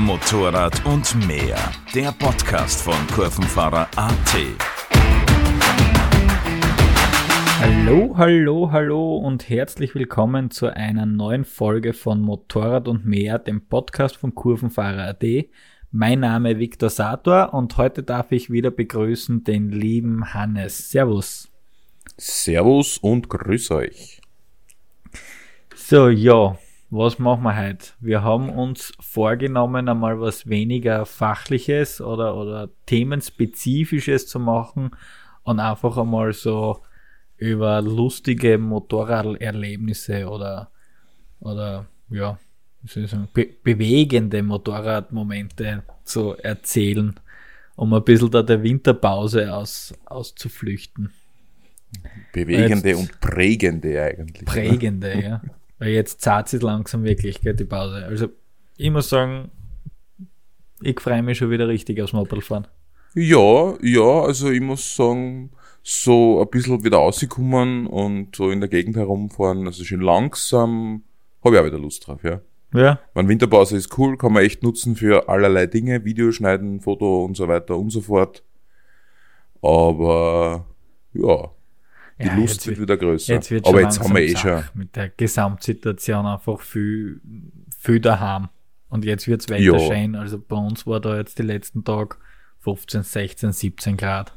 Motorrad und mehr. Der Podcast von Kurvenfahrer AT. Hallo, hallo, hallo und herzlich willkommen zu einer neuen Folge von Motorrad und mehr, dem Podcast von Kurvenfahrer AT. Mein Name ist Viktor Sator und heute darf ich wieder begrüßen den lieben Hannes. Servus. Servus und grüß euch. So, ja, was machen wir heute? Wir haben uns vorgenommen, einmal was weniger Fachliches oder, oder Themenspezifisches zu machen und einfach einmal so über lustige Motorraderlebnisse oder, oder ja, wie soll ich sagen, be bewegende Motorradmomente zu erzählen, um ein bisschen da der Winterpause aus, auszuflüchten. Bewegende jetzt, und prägende eigentlich. Prägende, ja. Weil jetzt zahlt es langsam wirklich, geht die Pause. Also ich muss sagen, ich freue mich schon wieder richtig aufs Motorradfahren. Ja, ja, also ich muss sagen, so ein bisschen wieder rausgekommen und so in der Gegend herumfahren, also schön langsam, habe ich auch wieder Lust drauf, ja. Ja. Meine Winterpause ist cool, kann man echt nutzen für allerlei Dinge, Videoschneiden, Foto und so weiter und so fort. Aber ja, die ja, Lust wird, wieder größer. Jetzt wird Aber jetzt haben wir eh schon. Mit der Gesamtsituation einfach viel, viel daheim. Und jetzt wird's weiter ja. schön. Also bei uns war da jetzt die letzten Tage 15, 16, 17 Grad.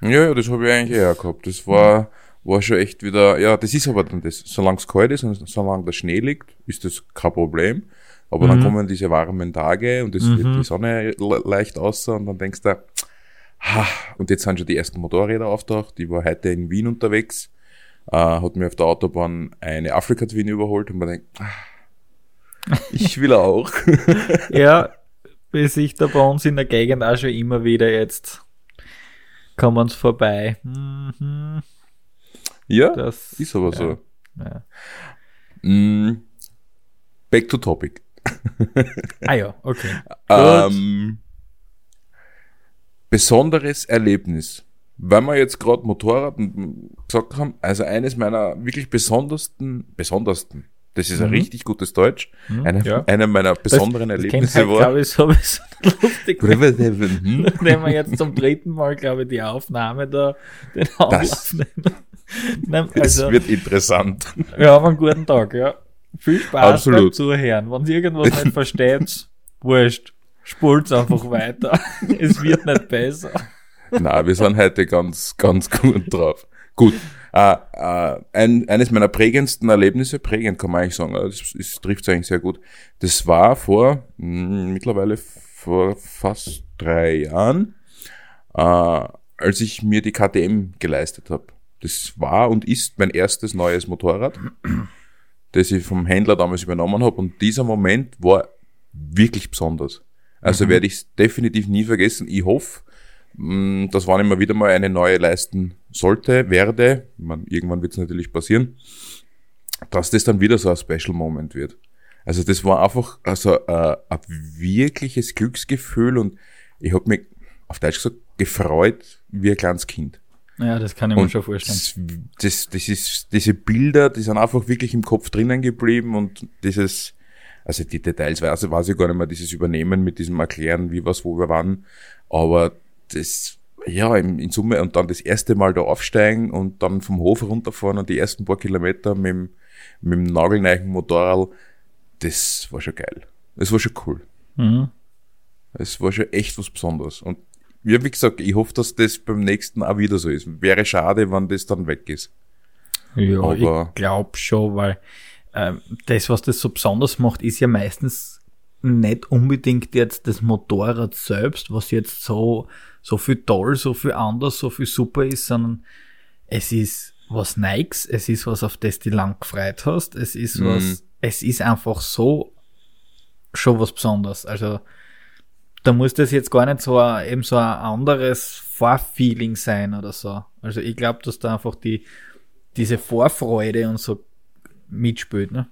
Ja, ja, das habe ich eigentlich eher gehabt. Das war, war schon echt wieder, ja, das ist aber dann das. Solange es kalt ist und solange der Schnee liegt, ist das kein Problem. Aber mhm. dann kommen diese warmen Tage und es mhm. wird die Sonne leicht außer und dann denkst du, ha, und jetzt sind schon die ersten Motorräder auftaucht. Ich war heute in Wien unterwegs, äh, hat mir auf der Autobahn eine Afrika Twin überholt und man denkt, ah, ich will auch. ja, bis ich da bei uns in der Gegend auch schon immer wieder jetzt kommen uns vorbei. Mhm. Ja, das ist aber ja, so. Ja. Mm, back to topic. ah ja, okay. Ähm, besonderes Erlebnis. Weil wir jetzt gerade Motorrad gesagt haben, also eines meiner wirklich besondersten, besondersten, das ist ein mhm. richtig gutes Deutsch, mhm, eine, ja. einer meiner besonderen das, Erlebnisse das halt, war. glaube ich, sowieso lustig. Hm? Nehmen wir jetzt zum dritten Mal, glaube ich, die Aufnahme da, den Anlauf nehmen. Also, es wird interessant. Wir haben einen guten Tag, ja. Viel Spaß Absolut. beim Zuhören. Wenn ihr irgendwas nicht versteht, wurscht spult einfach weiter. es wird nicht besser. Na, wir sind heute ganz, ganz gut drauf. Gut. Äh, äh, ein, eines meiner prägendsten Erlebnisse, prägend kann man eigentlich sagen, das, das trifft eigentlich sehr gut. Das war vor mh, hm, mittlerweile vor fast drei Jahren, äh, als ich mir die KTM geleistet habe. Das war und ist mein erstes neues Motorrad, das ich vom Händler damals übernommen habe. Und dieser Moment war wirklich besonders. Also mhm. werde ich es definitiv nie vergessen. Ich hoffe, mm, dass wann immer wieder mal eine neue leisten sollte, werde, man, irgendwann wird es natürlich passieren, dass das dann wieder so ein Special Moment wird. Also das war einfach also äh, ein wirkliches Glücksgefühl und ich habe mich auf Deutsch gesagt gefreut wie ein kleines Kind. Ja, das kann ich mir schon vorstellen. Das, das, das ist, diese Bilder, die sind einfach wirklich im Kopf drinnen geblieben und dieses, also die Details weiß, weiß ich gar nicht mehr, dieses Übernehmen mit diesem Erklären, wie was, wo wir waren. Aber das, ja, in, in Summe und dann das erste Mal da aufsteigen und dann vom Hof runterfahren und die ersten paar Kilometer mit dem, mit dem nagelneichen Motorrad, das war schon geil. Das war schon cool. Mhm. Es war schon echt was Besonderes. Und ja, wie gesagt, ich hoffe, dass das beim nächsten auch wieder so ist. Wäre schade, wenn das dann weg ist. Ja, Aber ich glaube schon, weil das, was das so besonders macht, ist ja meistens nicht unbedingt jetzt das Motorrad selbst, was jetzt so, so viel toll, so viel anders, so viel super ist, sondern es ist was Nikes, es ist was, auf das du lang gefreut hast, es ist mhm. was, es ist einfach so schon was Besonderes. Also, da muss das jetzt gar nicht so ein, eben so ein anderes Fahrfeeling sein oder so. Also, ich glaube, dass da einfach die, diese Vorfreude und so mitspielt, ne?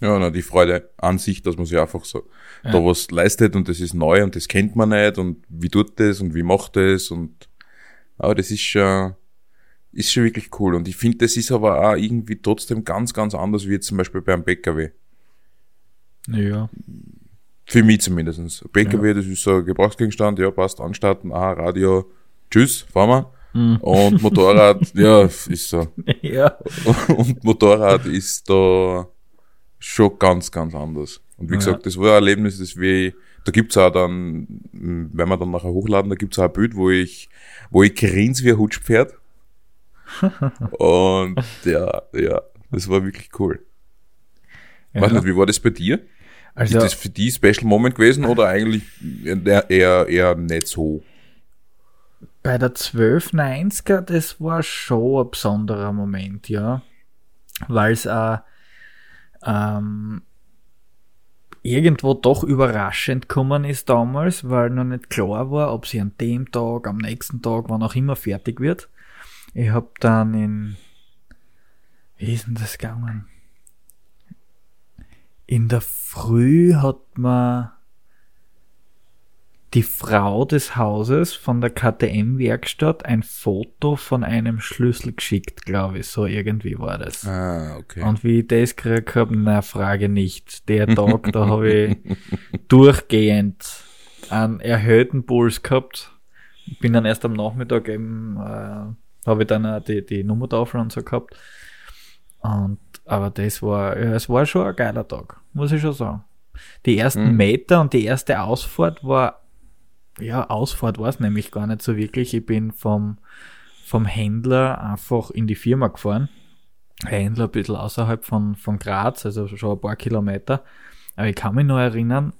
Ja, na, die Freude an sich, dass man sich einfach so ja. da was leistet und das ist neu und das kennt man nicht und wie tut das und wie macht das und aber das ist schon, ist schon wirklich cool und ich finde, das ist aber auch irgendwie trotzdem ganz, ganz anders wie jetzt zum Beispiel beim PKW. Ja. Für mich zumindest. PKW, ja. das ist so ein Gebrauchsgegenstand, ja, passt, anstarten, aha, Radio, tschüss, fahren wir. Mhm. Und Motorrad, ja, ist so. Ja. Und Motorrad ist da schon ganz, ganz anders. Und wie ja. gesagt, das war ein Erlebnis, das wie, da gibt's auch dann, wenn wir dann nachher hochladen, da gibt's auch ein Bild, wo ich, wo ich grins wie ein Hutschpferd. Und ja, ja, das war wirklich cool. Ja. Weiß nicht, wie war das bei dir? Also, ist das für die Special Moment gewesen oder eigentlich eher, eher nicht so? Bei der 1290er, das war schon ein besonderer Moment, ja. Weil es auch ähm, irgendwo doch überraschend gekommen ist damals, weil noch nicht klar war, ob sie an dem Tag, am nächsten Tag, wann auch immer fertig wird. Ich hab dann in, wie ist denn das gegangen? In der Früh hat man die Frau des Hauses von der KTM-Werkstatt ein Foto von einem Schlüssel geschickt, glaube ich. So irgendwie war das. Ah, okay. Und wie ich das gekriegt habe, na, frage nicht. Der Tag, da habe ich durchgehend einen erhöhten Puls gehabt. Bin dann erst am Nachmittag eben, äh, habe ich dann auch die, die Nummertafel und so gehabt. Und, aber das war, ja, es war schon ein geiler Tag, muss ich schon sagen. Die ersten mhm. Meter und die erste Ausfahrt war ja, Ausfahrt war es nämlich gar nicht so wirklich. Ich bin vom, vom Händler einfach in die Firma gefahren. Händler ein bisschen außerhalb von, von Graz, also schon ein paar Kilometer. Aber ich kann mich noch erinnern,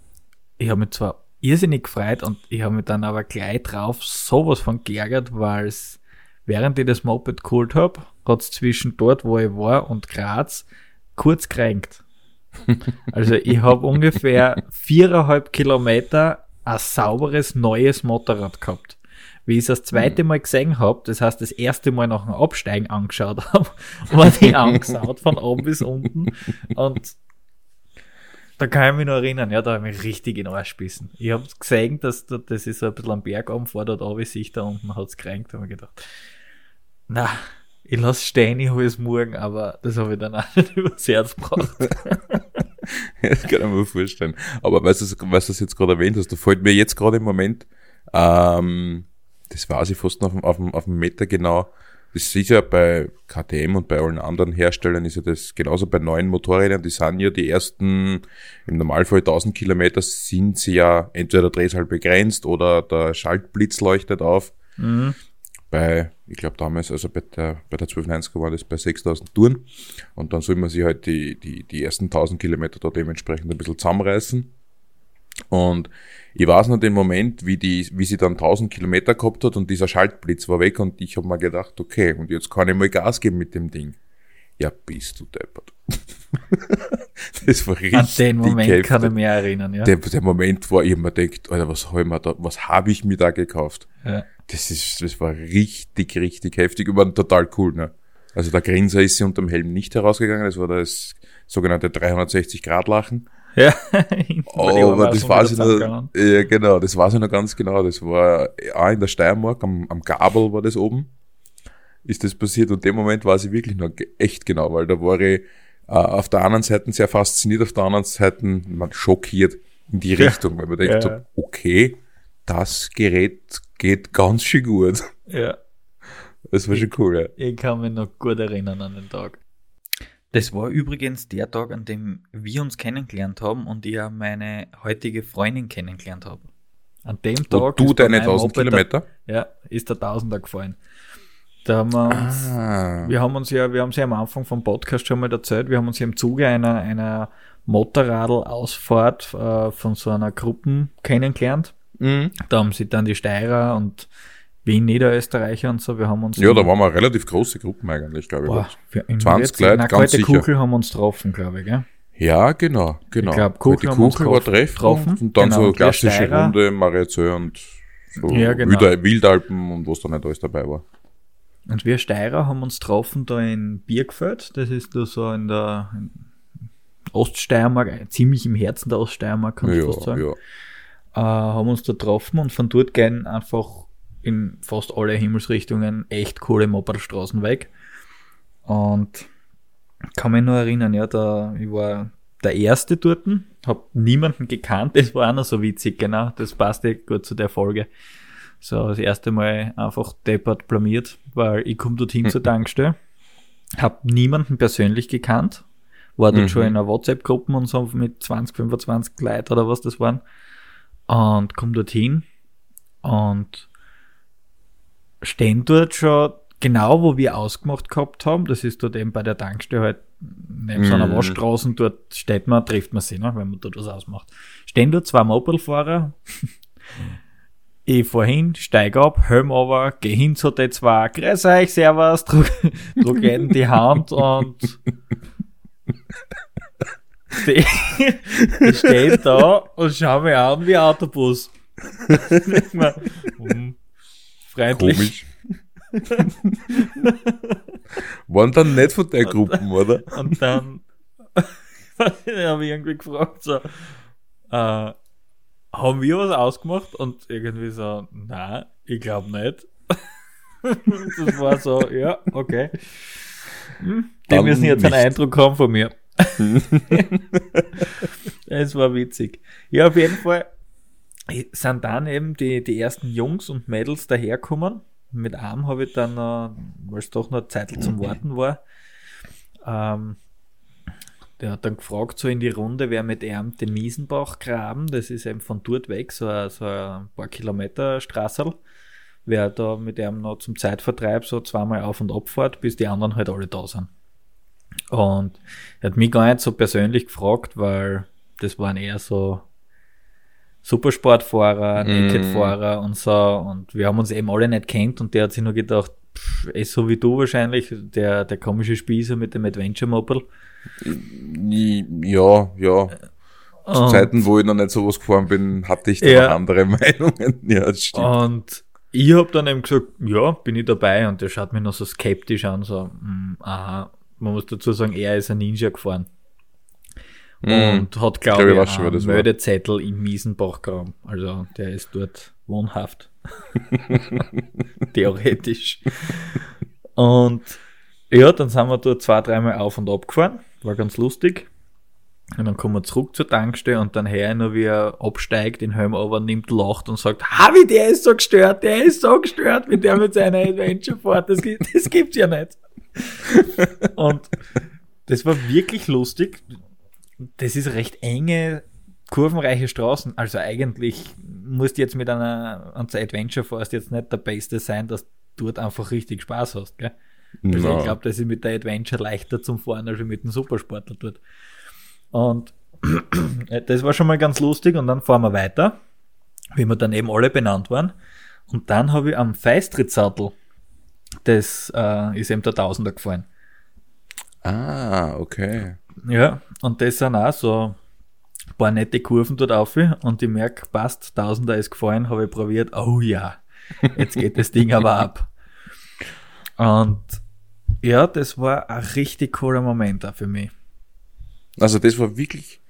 ich habe mich zwar irrsinnig gefreut und ich habe mich dann aber gleich drauf sowas von geärgert, weil es, während ich das Moped geholt habe, hat es zwischen dort, wo ich war und Graz kurz kränkt. Also ich habe ungefähr viereinhalb Kilometer ein sauberes neues Motorrad gehabt. Wie ich es das zweite Mal gesehen habe, das heißt das erste Mal nach dem Absteigen angeschaut habe, war die angeschaut von oben bis unten und da kann ich mich noch erinnern, ja, da habe ich mich richtig in Arsch gebissen. Ich habe gesehen, dass da, das ist so ein bisschen am Berg oben vor, dort ich sich da unten hat es gekränkt, habe ich gedacht, na, ich lasse stehen, ich hole es morgen, aber das habe ich dann auch nicht übers Herz gebracht. das kann ich mir vorstellen. Aber weißt du, was du jetzt gerade erwähnt hast, da fällt mir jetzt gerade im Moment, ähm, das weiß ich fast noch auf dem, auf dem Meter genau, das ist ja bei KTM und bei allen anderen Herstellern ist ja das genauso bei neuen Motorrädern, die sind ja die ersten, im Normalfall 1000 Kilometer sind sie ja entweder der Drehzahl begrenzt oder der Schaltblitz leuchtet auf. Mhm bei, ich glaube damals, also bei der, bei der 1290er war das bei 6000 Touren. Und dann soll man sich halt die, die, die ersten 1000 Kilometer da dementsprechend ein bisschen zusammenreißen. Und ich weiß noch den Moment, wie die, wie sie dann 1000 Kilometer gehabt hat und dieser Schaltblitz war weg und ich habe mir gedacht, okay, und jetzt kann ich mal Gas geben mit dem Ding. Ja, bist du deppert. das war richtig. An den Moment heftig. kann ich mich erinnern, ja. Der, der Moment, wo ich mir denkt, Alter, was habe ich mir da, was habe ich mir da gekauft? Ja. Das ist, das war richtig, richtig heftig, aber total cool, ne? Also der Grinser ist sie unterm Helm nicht herausgegangen, das war das sogenannte 360-Grad-Lachen. Ja, aber das war sie noch, ja, genau, das war sie noch ganz genau. Das war auch in der Steiermark, am, am Gabel war das oben, ist das passiert und dem Moment war sie wirklich noch echt genau, weil da war ich äh, auf der einen Seite sehr fasziniert, auf der anderen Seite man schockiert in die Richtung, ja. weil man denkt ja. so, okay, das Gerät geht ganz schön gut. Ja. Das war schon cool, ja. Ich kann mich noch gut erinnern an den Tag. Das war übrigens der Tag, an dem wir uns kennengelernt haben und ich ja meine heutige Freundin kennengelernt habe. An dem Tag. Und du deine 1000 Kilometer? ja, ist der Tausender gefallen. Da haben wir uns, ah. wir haben uns ja, wir haben sie ja am Anfang vom Podcast schon mal erzählt, wir haben uns ja im Zuge einer, einer Motorradl-Ausfahrt äh, von so einer Gruppe kennengelernt. Mhm. Da haben sie dann die Steirer und Wien Niederösterreicher und so, wir haben uns. Ja, da waren wir relativ große Gruppen eigentlich, glaube ich. Boah, 20 Leute, ganz heute sicher. Kuchel haben uns getroffen, glaube ich, gell? Ja, genau, genau. Ich glaube, Kuchel, die Kuchel war treffen und dann genau, so klassische Runde, Mariazell und so ja, genau. Wildalpen und was da nicht alles dabei war. Und wir Steirer haben uns getroffen da in Birgfeld, das ist da so in der Oststeiermark, ziemlich im Herzen der Oststeiermark, kann ich ja, fast sagen. Ja äh, haben uns da getroffen und von dort gehen einfach in fast alle Himmelsrichtungen echt coole Mopedstraßen weg. Und kann mich nur erinnern, ja, da, ich war der erste dort, hab niemanden gekannt, das war auch noch so witzig, genau, das passte gut zu der Folge. So, das erste Mal einfach deppert blamiert, weil ich komme dorthin mhm. zur Tankstelle, hab niemanden persönlich gekannt, war dort mhm. schon in einer WhatsApp-Gruppe und so mit 20, 25 Leuten oder was das waren und komm dorthin und stehen dort schon genau, wo wir ausgemacht gehabt haben. Das ist dort eben bei der Tankstelle halt neben so einer mhm. Waschstraße. Dort steht man, trifft man sich, ne, wenn man dort was ausmacht. Stehen dort zwei Mopelfahrer. ich fahr hin, steig ab, Helm aber, geh hin zu den zwei, grüß euch, servus, druck, druck jeden die Hand und die steht da und schau mir an wie Autobus. hm, freundlich. Komisch. Waren dann nicht von der Gruppe, oder? Und dann habe ich irgendwie gefragt, so, äh, haben wir was ausgemacht? Und irgendwie so, nein, ich glaube nicht. das war so, ja, okay. Hm, die müssen jetzt nicht. einen Eindruck haben von mir. es war witzig. Ja, auf jeden Fall sind dann eben die, die ersten Jungs und Mädels daherkommen mit einem habe ich dann, äh, weil es doch noch Zeit zum Warten war, ähm, der hat dann gefragt, so in die Runde, wer mit ihm den Miesenbach graben, das ist eben von dort weg, so, so ein paar Kilometer Straße, wer da mit ihm noch zum Zeitvertreib so zweimal auf und ab fährt, bis die anderen halt alle da sind. Und er hat mich gar nicht so persönlich gefragt, weil das waren eher so Supersportfahrer, mm. Naked-Fahrer und so. Und wir haben uns eben alle nicht kennt und der hat sich nur gedacht, pff, ist so wie du wahrscheinlich, der, der komische Spießer mit dem Adventure-Moped. Ja, ja. Zu und, Zeiten, wo ich noch nicht sowas gefahren bin, hatte ich da ja. andere Meinungen. Ja, das stimmt. Und ich habe dann eben gesagt, ja, bin ich dabei und der schaut mich noch so skeptisch an, so, mh, hm, aha, man muss dazu sagen, er ist ein Ninja gefahren. Mhm. Und hat, glaube ich, glaub, ich einen Meldezettel im Miesenbachgraben. Also der ist dort wohnhaft. Theoretisch. Und ja, dann sind wir dort zwei, dreimal auf und ab gefahren. War ganz lustig. Und dann kommen wir zurück zur Tankstelle und dann her nur wie er absteigt, den Helm aber nimmt, lacht und sagt, Havi, der ist so gestört, der ist so gestört, mit der mit seiner Adventure fährt, das, das gibt's ja nicht. und das war wirklich lustig das ist recht enge, kurvenreiche Straßen. Also eigentlich musst du jetzt mit einer, einer Adventure Force jetzt nicht der Beste sein, dass du dort einfach richtig Spaß hast, gell? Also no. ich glaube, das ist mit der Adventure leichter zum Fahren als mit dem Supersportler dort. Und das war schon mal ganz lustig und dann fahren wir weiter, wie wir dann eben alle benannt waren. Und dann habe ich am Feistritt-Sattel, das äh, ist eben der Tausender gefahren. Ah, okay. Ja, und das sind auch so ein paar nette Kurven dort auf und ich merke, passt, Tausender ist gefallen, habe ich probiert, oh ja, jetzt geht das Ding aber ab. Und ja, das war ein richtig cooler Moment auch für mich. Also das war wirklich,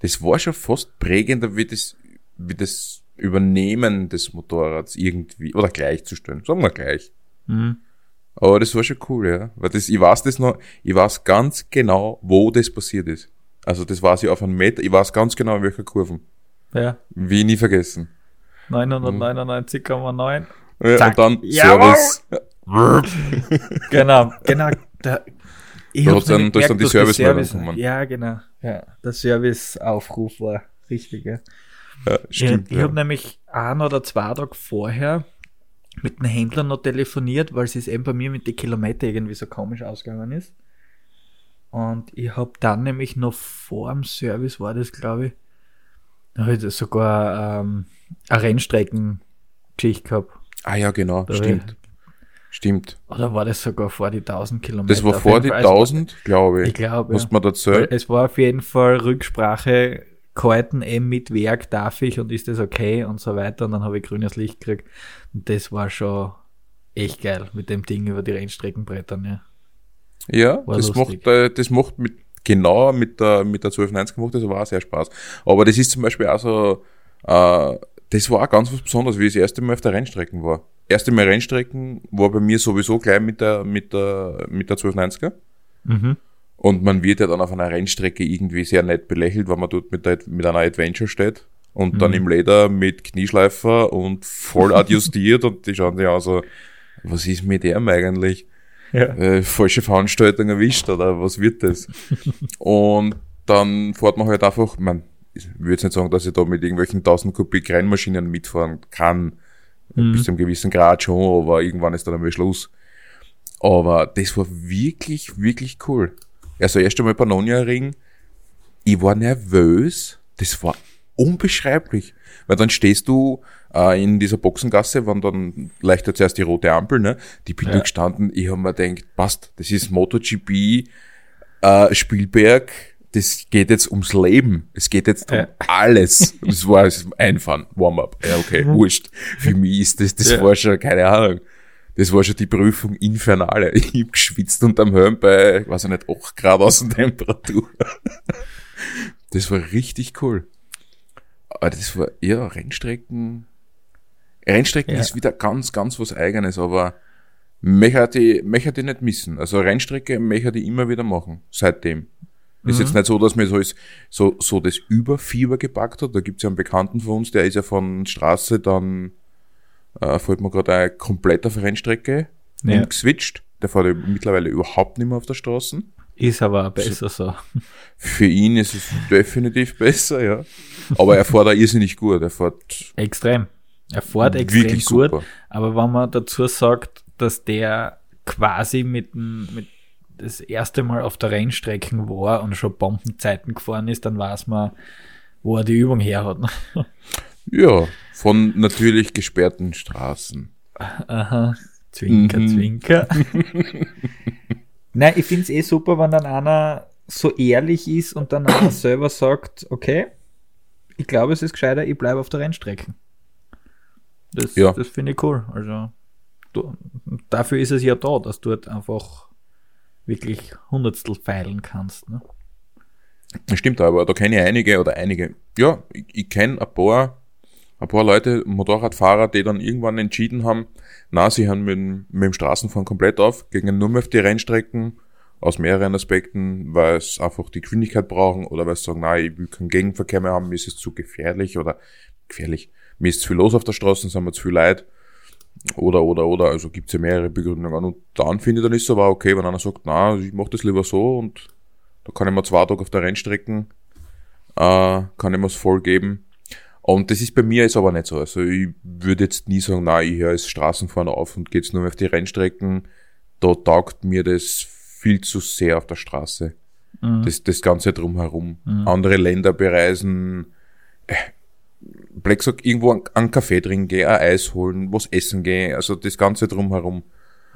das war schon fast prägender wie das, wie das Übernehmen des Motorrads irgendwie, oder gleichzustellen, sagen wir gleich. Mhm. Aber das war schon cool, ja. Weil das, ich weiß das noch, ich weiß ganz genau, wo das passiert ist. Also das weiß ich auf einen Meter, ich weiß ganz genau, in welcher Kurven. Ja. Wie nie vergessen. 999,9. Ja, und dann Service. genau, genau. Da, ich da dann, da ist dann die service Service gekommen. Ja, genau. Ja, der Serviceaufruf war richtig, ja. ja stimmt. Ich, ich ja. habe nämlich ein oder zwei Tage vorher mit einem Händler noch telefoniert, weil es eben bei mir mit den Kilometern irgendwie so komisch ausgegangen ist. Und ich habe dann nämlich noch vor dem Service, war das glaube ich, da habe ich sogar ähm, eine Rennstreckengeschichte gehabt. Ah ja, genau, da stimmt. Stimmt. Oder war das sogar vor die 1000 Kilometer? Das war vor die 1000, glaube ich. Ich glaube, ja. man dazu? Es war auf jeden Fall Rücksprache gehalten, eben mit Werk darf ich und ist das okay und so weiter. Und dann habe ich grünes Licht gekriegt. Und das war schon echt geil mit dem Ding über die Rennstreckenbrettern, ja. Ja, das macht, äh, das macht mit, genau mit der, mit der 1290 gemacht, das war auch sehr Spaß. Aber das ist zum Beispiel auch so, äh, das war auch ganz was Besonderes, wie ich das erste Mal auf der Rennstrecken war. Erste Mal Rennstrecken war bei mir sowieso gleich mit der, mit der, mit der 1290er. Mhm. Und man wird ja dann auf einer Rennstrecke irgendwie sehr nett belächelt, wenn man dort mit, der, mit einer Adventure steht und mhm. dann im Leder mit Knieschleifer und voll adjustiert und die schauen sich an so, was ist mit dem eigentlich? Ja. Äh, falsche Veranstaltung erwischt oder was wird das? und dann fährt man halt einfach, man, ich würde jetzt nicht sagen, dass ich da mit irgendwelchen 1000 Kubik Rennmaschinen mitfahren kann. Mhm. Bis zu einem gewissen Grad schon, aber irgendwann ist dann einmal Schluss. Aber das war wirklich, wirklich cool. Also erst einmal Pannonia Ring. Ich war nervös. Das war unbeschreiblich. Weil dann stehst du äh, in dieser Boxengasse, wann dann leichter zuerst die rote Ampel, ne? Die bin ja. gestanden, ich habe mir gedacht, passt, das ist MotoGP, äh, Spielberg, das geht jetzt ums Leben. Es geht jetzt um ja. alles. Das war Einfahren, Warm-up. Ja, okay, mhm. wurscht. Für mich ist das, das ja. war schon, keine Ahnung. Das war schon die Prüfung infernale. Ich hab geschwitzt unterm Helm bei, weiß ich nicht, 8 Grad Außentemperatur. Das war richtig cool. Aber das war, ja, Rennstrecken. Rennstrecken ja. ist wieder ganz, ganz was Eigenes, aber möchte ich, möchte ich nicht missen. Also Rennstrecke möchte ich immer wieder machen, seitdem. Mhm. Ist jetzt nicht so, dass mir so, ist, so, so das Überfieber gepackt hat. Da gibt's ja einen Bekannten von uns, der ist ja von Straße dann, äh, fällt mir gerade ein, komplett auf Rennstrecke ja. umgeswitcht. Der fährt ja mittlerweile überhaupt nicht mehr auf der Straße. Ist aber besser so. Für ihn ist es definitiv besser, ja. Aber er fährt auch irrsinnig gut. Er fährt extrem. Er fährt extrem gut. Super. Aber wenn man dazu sagt, dass der quasi mit, mit das erste Mal auf der Rennstrecken war und schon Bombenzeiten gefahren ist, dann weiß man, wo er die Übung her hat. ja, von natürlich gesperrten Straßen. Aha, Zwinker, mhm. Zwinker. Nein, ich finde es eh super, wenn dann einer so ehrlich ist und dann auch selber sagt, okay, ich glaube, es ist gescheiter, ich bleibe auf der Rennstrecke. Das, ja. das finde ich cool. Also du, dafür ist es ja da, dass du halt einfach wirklich Hundertstel feilen kannst. Ne? Das stimmt aber, da kenne ich einige oder einige, ja, ich, ich kenne ein paar, ein paar Leute, Motorradfahrer, die dann irgendwann entschieden haben, na, sie hören mit, mit dem Straßenfahren komplett auf, gehen nur mehr auf die Rennstrecken, aus mehreren Aspekten, weil es einfach die Geschwindigkeit brauchen oder weil sie sagen, nein, ich will keinen Gegenverkehr mehr haben, mir ist es zu gefährlich oder gefährlich, mir ist zu viel los auf der Straße, sind wir zu viel Leid oder, oder, oder, also gibt's ja mehrere Begründungen und dann finde ich, dann ist es aber okay, wenn einer sagt, na, ich mache das lieber so und da kann ich mir zwei Tage auf der Rennstrecken, äh, kann ich mir's voll geben und das ist bei mir jetzt aber nicht so. Also ich würde jetzt nie sagen, na, ich höre jetzt Straßenfahren auf und geht's nur mehr auf die Rennstrecken. Da taugt mir das viel zu sehr auf der Straße. Mhm. Das, das Ganze drumherum. Mhm. Andere Länder bereisen, äh, Black sagt, irgendwo einen, einen Kaffee trinken gehen, ein Eis holen, was essen gehen, also das Ganze drumherum.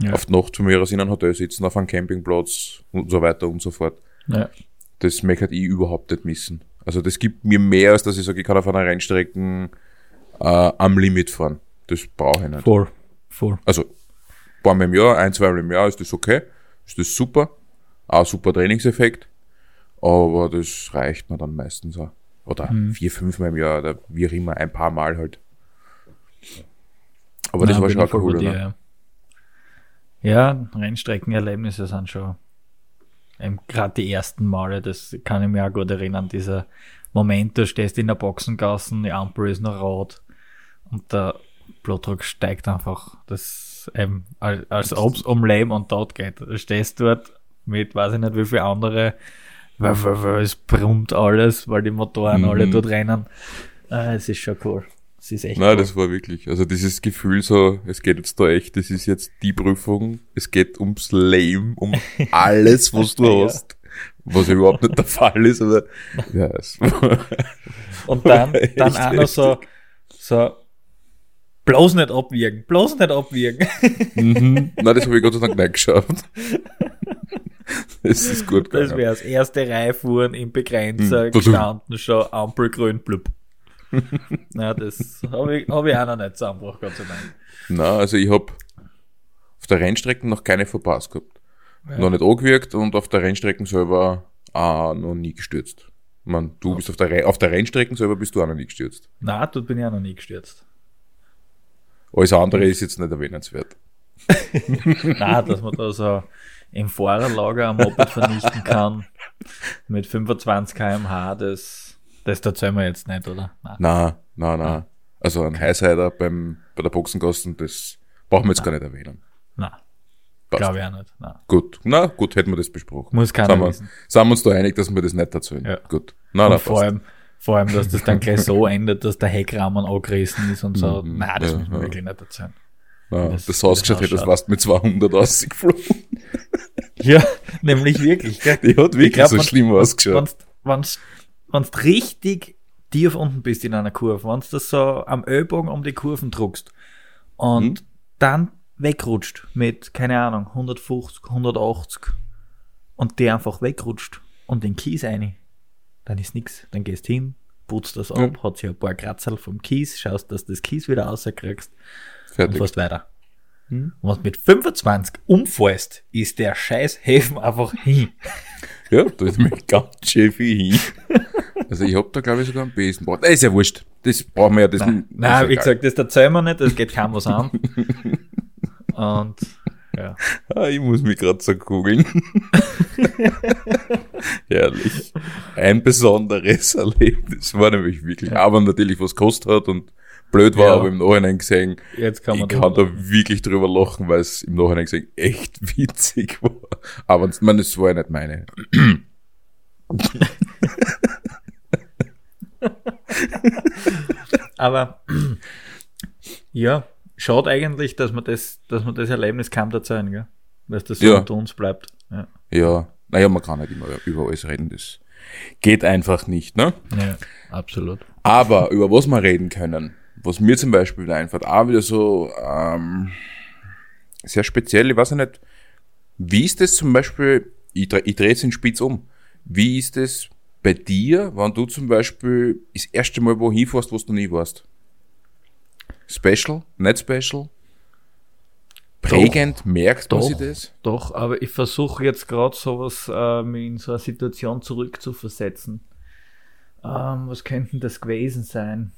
Ja. Auf die Nacht von mir aus in einem Hotel sitzen, auf einem Campingplatz und so weiter und so fort. Ja. Das möchte ich überhaupt nicht missen. Also das gibt mir mehr, als dass ich sage, ich kann auf einer Rennstrecke äh, am Limit fahren. Das brauche ich nicht. Voll. Voll. Also, ein paar Mal im Jahr, ein, zwei Mal im Jahr ist das okay. Ist das super. Auch super Trainingseffekt. Aber das reicht mir dann meistens auch. Oder mhm. vier, fünf Mal im Jahr oder wie auch immer, ein paar Mal halt. Aber das war schon cool, oder? Ja. ja, Rennstreckenerlebnisse sind schon ähm, gerade die ersten Male, das kann ich mir auch gut erinnern, dieser Moment, du stehst in der Boxengassen, die Ampel ist noch rot und der Blutdruck steigt einfach. Das ähm, als, als ob es um Leben und Tod geht. Du stehst dort mit, weiß ich nicht, wie viele andere, weil, weil, weil es brummt alles, weil die Motoren mhm. alle dort rennen. Äh, es ist schon cool. Das ist echt. Nein, cool. das war wirklich. Also dieses Gefühl so, es geht jetzt da echt, das ist jetzt die Prüfung, es geht ums Leben, um alles, was du ja. hast. Was überhaupt nicht der Fall ist, aber ja, es Und dann, dann auch noch so, so, bloß nicht abwiegen, bloß nicht abwiegen. mhm. Nein, das habe ich Gott sei Dank nicht geschafft. Das ist gut gegangen. Das wäre das erste Reihe fuhren im Begrenzer hm. gestanden, schon Ampelgrün, blub. Na, das habe ich, hab ich auch noch nicht zusammengebracht, Gott sei Dank. Na, also ich habe auf der Rennstrecke noch keine verpasst gehabt. Ja. Noch nicht angewirkt und auf der Rennstrecke selber auch noch nie gestürzt. Man, du ja. bist auf der, auf der Rennstrecke selber bist du auch noch nie gestürzt. Na, dort bin ich auch noch nie gestürzt. Alles andere ist jetzt nicht erwähnenswert. Na, dass man da so im Fahrerlager am Moped vernichten kann mit 25 km/h, das, das erzählen wir jetzt nicht, oder? Nein, nein, nein. nein. Also ein Highsider beim, bei der Boxenkosten, das brauchen wir jetzt nein. gar nicht erwähnen. Nein. Glaube ich auch nicht. Nein. Gut, na gut, hätten wir das besprochen. Muss keiner sind wissen. Wir, sind wir uns da einig, dass wir das nicht erzählen? Ja. Gut. Na, na, vor allem, vor allem, dass das dann gleich so endet, dass der Heckrahmen angerissen ist und so. Mhm, Nein, das ja, müssen wir ja. wirklich nicht erzählen. Ja, das, das ausgeschaut hätte, das warst mit 200 ausgeflogen. ja, nämlich wirklich. Gell? Die hat wirklich glaub, so schlimm ausgeschaut. Wenn du richtig tief unten bist in einer Kurve, wenn du das so am Ellbogen um die Kurven druckst und hm? dann wegrutscht mit, keine Ahnung, 150, 180 und der einfach wegrutscht und den Kies rein, dann ist nix. Dann gehst hin, putzt das ab, ja. hat sich ein paar Kratzel vom Kies, schaust, dass du das Kies wieder rauskriegst Fertig. und fährst weiter. Hm? Und was mit 25 umfährst, ist der scheiß Häfen einfach hin. Ja, da ist mir ganz schön viel hin. Also ich hab da glaube ich sogar einen Besen. Das ist ja wurscht. Das brauchen wir ja. Das nein, nein wie gesagt, das erzählen wir nicht, das geht kaum was an. Und ja. Ah, ich muss mich gerade so kugeln. Herrlich. Ein besonderes Erlebnis war nämlich wirklich, aber natürlich was kostet hat und blöd war, ja. aber im Nachhinein gesehen, Jetzt kann man ich kann da wirklich drüber lachen, weil es im Nachhinein gesehen echt witzig war. Aber ich meine, es war ja nicht meine. aber ja, schade eigentlich, dass man das, dass man das Erlebnis kaum erzählen, gell? Dass das so ja. unter uns bleibt. Ja. ja, naja, man kann nicht immer über alles reden, das geht einfach nicht, ne? Ja, absolut. Aber über was wir reden können, was mir zum Beispiel wieder einfällt, auch wieder so ähm, sehr speziell, ich weiß nicht, wie ist das zum Beispiel, ich, ich drehe es in Spitz um, wie ist das bei dir, wenn du zum Beispiel das erste Mal wohin fährst, wo du nie warst? Special? Nicht special? Prägend? Doch, merkt man sich das? Doch, aber ich versuche jetzt gerade sowas ähm, in so eine Situation zurückzuversetzen. Ähm, was könnten das gewesen sein?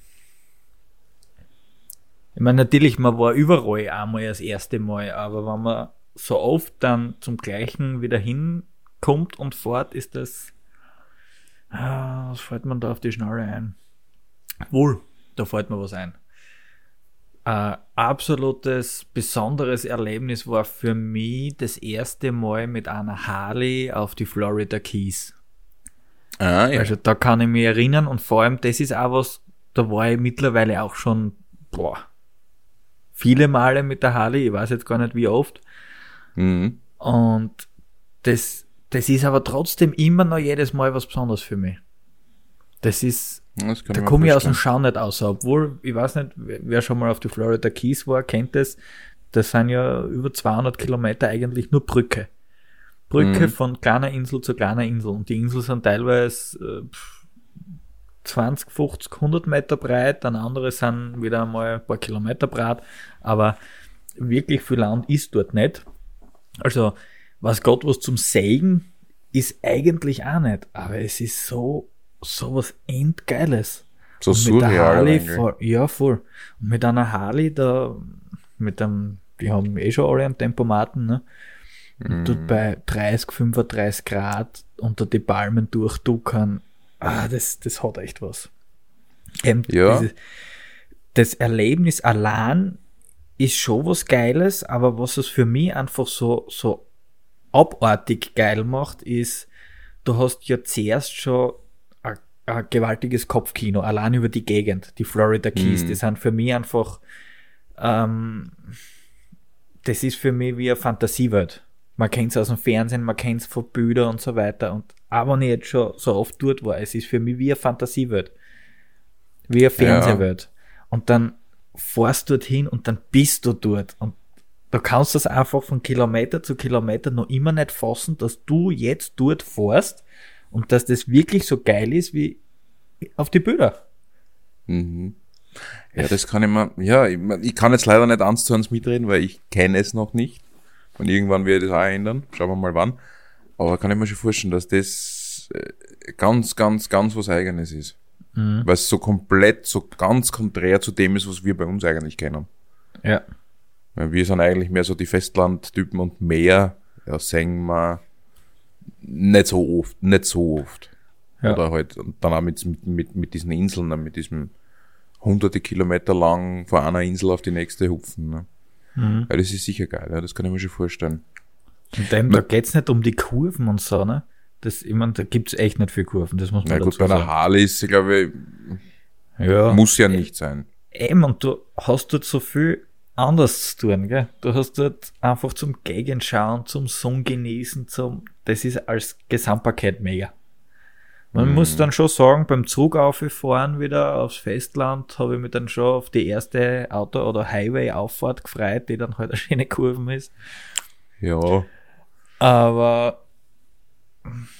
Ich meine, natürlich, man war überall einmal das erste Mal, aber wenn man so oft dann zum Gleichen wieder hinkommt und fort, ist das. Ah, was fällt man da auf die Schnelle ein? Wohl, da fällt mir was ein ein absolutes besonderes Erlebnis war für mich das erste Mal mit einer Harley auf die Florida Keys. Ah, ja. Also da kann ich mich erinnern und vor allem das ist auch was, da war ich mittlerweile auch schon boah, viele Male mit der Harley, ich weiß jetzt gar nicht wie oft. Mhm. Und das, das ist aber trotzdem immer noch jedes Mal was Besonderes für mich. Das ist da komme ich aus dem Schau nicht aus, obwohl, ich weiß nicht, wer schon mal auf die Florida Keys war, kennt es. Das sind ja über 200 Kilometer eigentlich nur Brücke. Brücke mhm. von kleiner Insel zu kleiner Insel. Und die Inseln sind teilweise äh, 20, 50, 100 Meter breit, dann andere sind wieder einmal ein paar Kilometer breit, aber wirklich viel Land ist dort nicht. Also, was Gott was zum Sägen ist eigentlich auch nicht, aber es ist so sowas endgeiles. So surreal Harley vor, Ja, voll. Und mit einer Harley da, mit einem, die haben eh schon alle einen Tempomaten, ne? Und mm. dort bei 30, 35 Grad unter die Palmen durchduckern, ah, das, das hat echt was. Eben, ja. Dieses, das Erlebnis allein ist schon was Geiles, aber was es für mich einfach so, so abartig geil macht, ist, du hast ja zuerst schon ein gewaltiges Kopfkino, allein über die Gegend, die Florida Keys, mhm. die sind für mich einfach, ähm, das ist für mich wie eine Fantasiewelt. Man kennt es aus dem Fernsehen, man kennt es von Bildern und so weiter. Und aber wenn ich jetzt schon so oft dort war, es ist für mich wie eine Fantasiewelt. Wie eine Fernsehwelt. Ja. Und dann fährst du dorthin und dann bist du dort. Und du kannst das einfach von Kilometer zu Kilometer noch immer nicht fassen, dass du jetzt dort fährst und dass das wirklich so geil ist wie auf die Bilder. Mhm. Ja, das kann ich mir, ja, ich, ich, kann jetzt leider nicht eins zu eins mitreden, weil ich kenne es noch nicht. Und irgendwann werde ich das auch ändern. Schauen wir mal wann. Aber kann ich mir schon vorstellen, dass das äh, ganz, ganz, ganz was Eigenes ist. Mhm. Weil es so komplett, so ganz konträr zu dem ist, was wir bei uns eigentlich kennen. Ja. Weil wir sind eigentlich mehr so die Festlandtypen und mehr ja, sehen wir nicht so oft, nicht so oft. Ja. Oder halt, und dann auch mit, mit, mit diesen Inseln, mit diesem hunderte Kilometer lang von einer Insel auf die nächste hupfen. Ne? Mhm. Ja, das ist sicher geil, ja, das kann ich mir schon vorstellen. Und dem, da geht's nicht um die Kurven und so, ne? Das, ich meine, da gibt's echt nicht viel Kurven, das muss man Na gut, bei einer Harley ist, glaube ich, ja, muss ja nicht sein. Eben, und du hast dort so viel anders zu tun, gell? Du hast dort einfach zum Gegenschauen, zum Song genießen, zum, das ist als Gesamtpaket mega. Man mhm. muss dann schon sagen, beim Zug aufgefahren wieder aufs Festland, habe ich mich dann schon auf die erste Auto- oder Highway-Auffahrt gefreut, die dann halt eine schöne Kurven ist. Ja. Aber,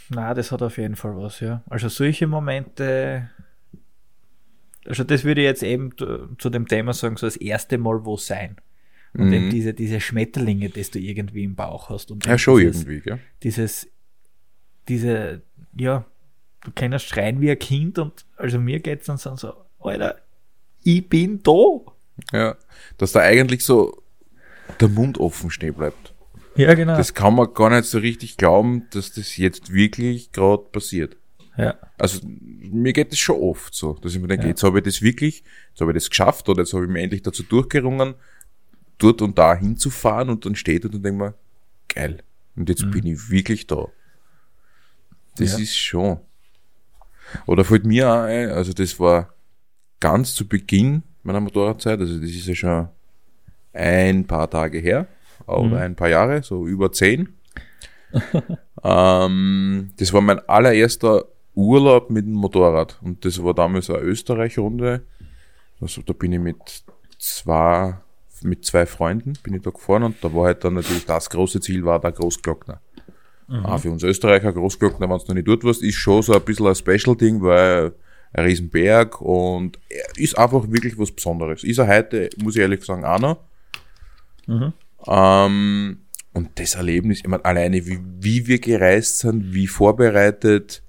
na, das hat auf jeden Fall was, ja. Also solche Momente, also das würde ich jetzt eben zu dem Thema sagen, so das erste Mal wo sein. Und mhm. eben diese, diese Schmetterlinge, die du irgendwie im Bauch hast. Und ja, schon dieses, irgendwie, gell? Dieses, diese, ja, du kannst schreien wie ein Kind und also mir geht's dann so, Alter, ich bin da. Ja, dass da eigentlich so der Mund offen stehen bleibt. Ja, genau. Das kann man gar nicht so richtig glauben, dass das jetzt wirklich gerade passiert. Ja. Also mir geht es schon oft so, dass ich mir denke, ja. jetzt habe ich das wirklich, jetzt habe ich das geschafft oder jetzt habe ich mir endlich dazu durchgerungen, dort und da hinzufahren und dann steht und dann denke mir, geil. Und jetzt mhm. bin ich wirklich da. Das ja. ist schon. Oder fällt mir auch ein, also das war ganz zu Beginn meiner Motorradzeit, also das ist ja schon ein paar Tage her, oder mhm. ein paar Jahre, so über zehn. ähm, das war mein allererster Urlaub mit dem Motorrad. Und das war damals eine Österreich-Runde. Also da bin ich mit zwei, mit zwei Freunden bin ich da gefahren und da war halt dann natürlich das große Ziel war der Großglockner. Mhm. Auch für uns Österreicher Großglockner, wenn du noch nicht dort warst, ist schon so ein bisschen ein Special-Ding, weil ein Riesenberg und ist einfach wirklich was Besonderes. Ist er heute, muss ich ehrlich sagen, auch noch. Mhm. Ähm, und das Erlebnis, ich meine, alleine wie, wie wir gereist sind, wie vorbereitet,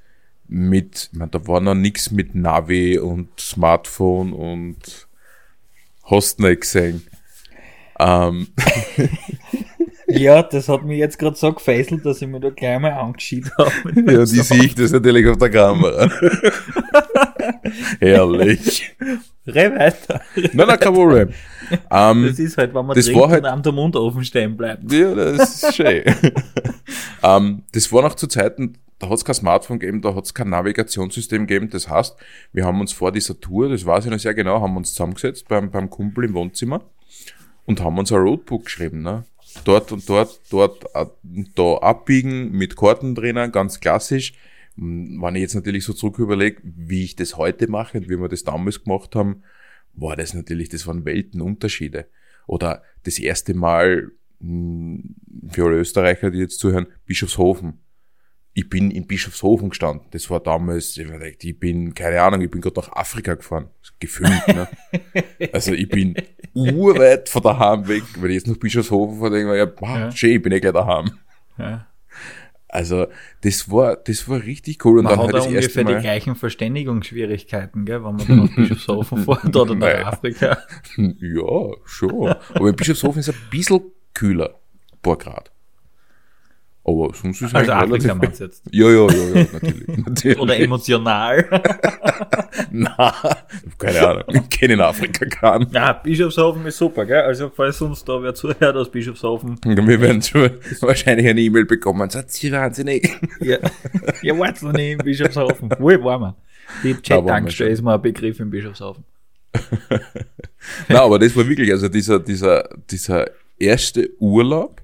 mit, ich meine, da war noch nichts mit Navi und Smartphone und hast nicht gesehen. Ähm. ja, das hat mich jetzt gerade so gefesselt, dass ich mir da gleich mal angeschieden habe. Ja, die sehe ich das natürlich auf der Kamera. Herrlich. Reh weiter. Nein, nein, kein Problem. Um, das ist halt, wenn man das trinkt war halt, und der Mund offen stehen bleibt. Ja, das ist schön. um, das war noch zu Zeiten, da hat es kein Smartphone gegeben, da hat es kein Navigationssystem gegeben. Das heißt, wir haben uns vor dieser Tour, das weiß ich noch sehr genau, haben uns zusammengesetzt beim, beim Kumpel im Wohnzimmer und haben uns ein Roadbook geschrieben. Ne? Dort und dort, dort, äh, da abbiegen mit Karten drinnen, ganz klassisch. Wenn ich jetzt natürlich so zurück überlege, wie ich das heute mache und wie wir das damals gemacht haben, war das natürlich, das waren Weltenunterschiede. Oder das erste Mal, für alle Österreicher, die jetzt zuhören, Bischofshofen ich bin in Bischofshofen gestanden. Das war damals, ich, bin, keine Ahnung, ich bin gerade nach Afrika gefahren. Gefühlt, ne? Also ich bin urweit von daheim weg. Wenn ich jetzt nach Bischofshofen fahre, denke ich mir, ja, wow, ja. schön, ich bin eh gleich daheim. Ja. Also, das war, das war richtig cool. Und man dann hat halt das ungefähr Mal, die gleichen Verständigungsschwierigkeiten, gell, wenn man dann nach Bischofshofen fährt oder nach Afrika. Ja, schon. Aber in Bischofshofen ist es ein bisschen kühler. Ein paar Grad. Aber sonst ist also Afrika meinst jetzt? Ja, ja, ja, ja, natürlich. natürlich. Oder emotional? Na, keine Ahnung. Ich kenne in Afrika keinen. Ja, Bischofshofen ist super, gell? Also, falls uns da wer zuhört aus Bischofshofen. Wir werden schon wahrscheinlich eine E-Mail bekommen. Sagt sie wahnsinnig. ja, ja, wart's noch nicht in Bischofshofen. Wo waren wir? Die Chat-Tankstelle ist mal ein Begriff in Bischofshofen. Na, aber das war wirklich, also dieser, dieser, dieser erste Urlaub,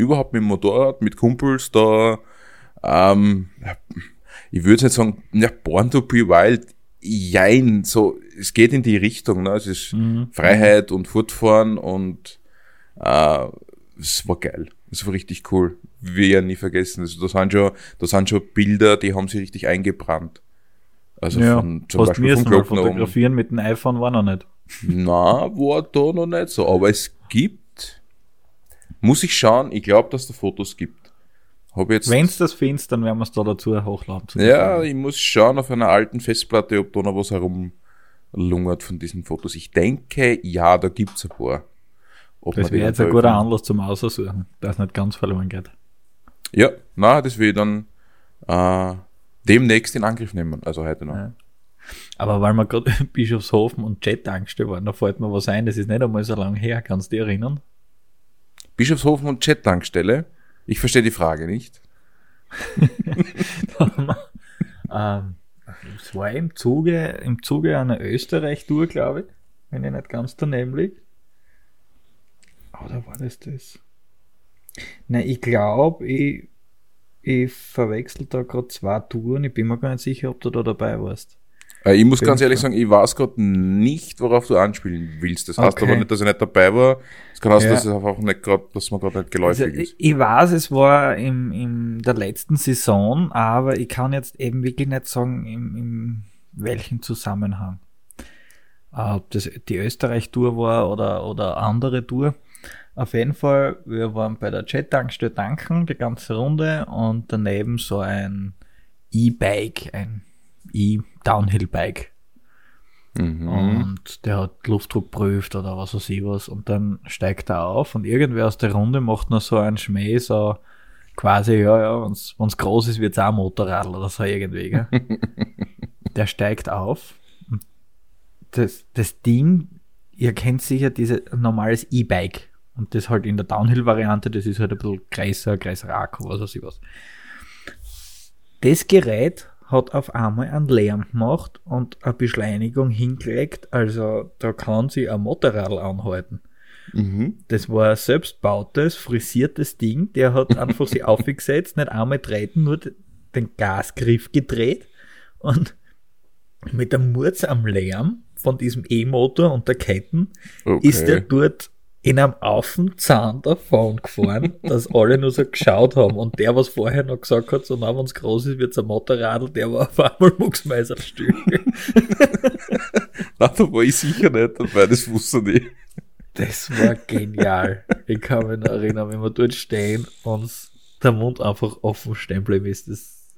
überhaupt mit dem Motorrad, mit Kumpels da, ähm, ich würde jetzt sagen, ja, Born to be Wild, jein, so, es geht in die Richtung, ne? es ist mhm. Freiheit und Fortfahren und äh, es war geil. Es war richtig cool. Wir ja nie vergessen. Also da sind schon, da sind schon Bilder, die haben sich richtig eingebrannt. Also ja, von, zum Beispiel vom Glockner fotografieren mit dem iPhone war noch nicht. Na, war da noch nicht so. Aber es gibt muss ich schauen, ich glaube, dass da Fotos gibt. Hab jetzt Wenn es das findest, dann werden wir es da dazu hochladen. Ja, ich muss schauen auf einer alten Festplatte, ob da noch was herumlungert von diesen Fotos. Ich denke, ja, da gibt's ein paar. Ob das wäre jetzt ein guter Anlass zum Aussuchen, dass es nicht ganz verloren geht. Ja, na, das will ich dann äh, demnächst in Angriff nehmen, also heute noch. Ja. Aber weil wir gerade Bischofshofen und Jet-Tankstelle waren, da fällt mir was ein, das ist nicht einmal so lange her, kannst du dich erinnern? Bischofshofen und Jet-Tankstelle? Ich verstehe die Frage nicht. ähm, es war im Zuge, im Zuge einer Österreich-Tour, glaube ich, wenn ich nicht ganz daneben liege. Oder war das das? Nein, ich glaube, ich, ich verwechsel da gerade zwei Touren. Ich bin mir gar nicht sicher, ob du da dabei warst. Äh, ich muss ganz ehrlich sagen, ich weiß gerade nicht, worauf du anspielen willst. Das heißt okay. aber nicht, dass ich nicht dabei war. Es kann heißen, ja. dass es einfach nicht gerade, dass man gerade nicht geläufig also, ist. Ich weiß, es war im, in der letzten Saison, aber ich kann jetzt eben wirklich nicht sagen, im, im welchem Zusammenhang. Ob das die Österreich-Tour war oder, oder andere Tour. Auf jeden Fall, wir waren bei der Jet-Tankstelle tanken, die ganze Runde und daneben so ein E-Bike, ein E-Downhill-Bike. Mhm. Und der hat Luftdruck prüft oder was weiß ich was und dann steigt er auf und irgendwer aus der Runde macht noch so einen Schmäh, so quasi, ja, ja, wenn's, wenn's groß ist, wird's auch ein Motorrad oder so irgendwie, gell? der steigt auf. Das, das Ding, ihr kennt sicher dieses normales E-Bike und das halt in der Downhill-Variante, das ist halt ein bisschen größer, größer Akku, was weiß ich was. Das Gerät hat auf einmal einen Lärm gemacht und eine Beschleunigung hingelegt. Also da kann sie ein Motorrad anhalten. Mhm. Das war ein selbstbautes, frisiertes Ding. Der hat einfach sie aufgesetzt, nicht einmal treten, nur den Gasgriff gedreht und mit dem Murz am Lärm von diesem E-Motor und der Ketten okay. ist er dort in einem Affenzahn davon gefahren, dass alle nur so geschaut haben. Und der, was vorher noch gesagt hat, so, na, wenn's groß ist, wird's ein Motorradl, der war auf einmal mucksmeiserstück. na, da war ich sicher nicht dabei, das wusste ich nicht. Das war genial. Ich kann mich noch erinnern, wenn wir dort stehen und der Mund einfach offen stehen bleiben ist, das,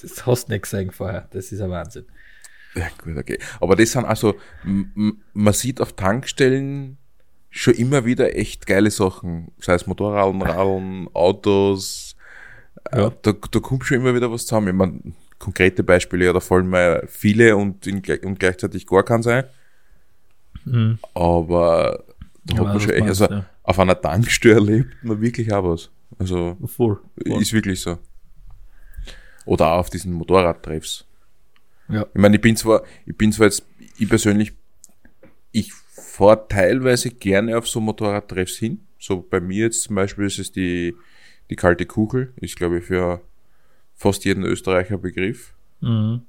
das hast du nicht gesehen vorher. Das ist ein Wahnsinn. Ja, gut, okay. Aber das sind also, man sieht auf Tankstellen schon immer wieder echt geile Sachen. Sei es Motorradeln, Radeln, Autos. Äh, ja. Da, da kommt schon immer wieder was zusammen. Ich meine, konkrete Beispiele, ja, da fallen mir viele und, in, und gleichzeitig gar kein sein. Mhm. Aber da ja, hat man schon echt, also ja. auf einer Tankstelle erlebt man wirklich auch was. Also, voll, voll. ist wirklich so. Oder auch auf diesen Motorradtreffs. Ja. Ich meine, ich bin zwar, ich bin zwar jetzt, ich persönlich, ich fahre teilweise gerne auf so Motorradtreffs hin. So bei mir jetzt zum Beispiel ist es die, die kalte Kugel, ist glaube ich für fast jeden Österreicher Begriff. Mhm.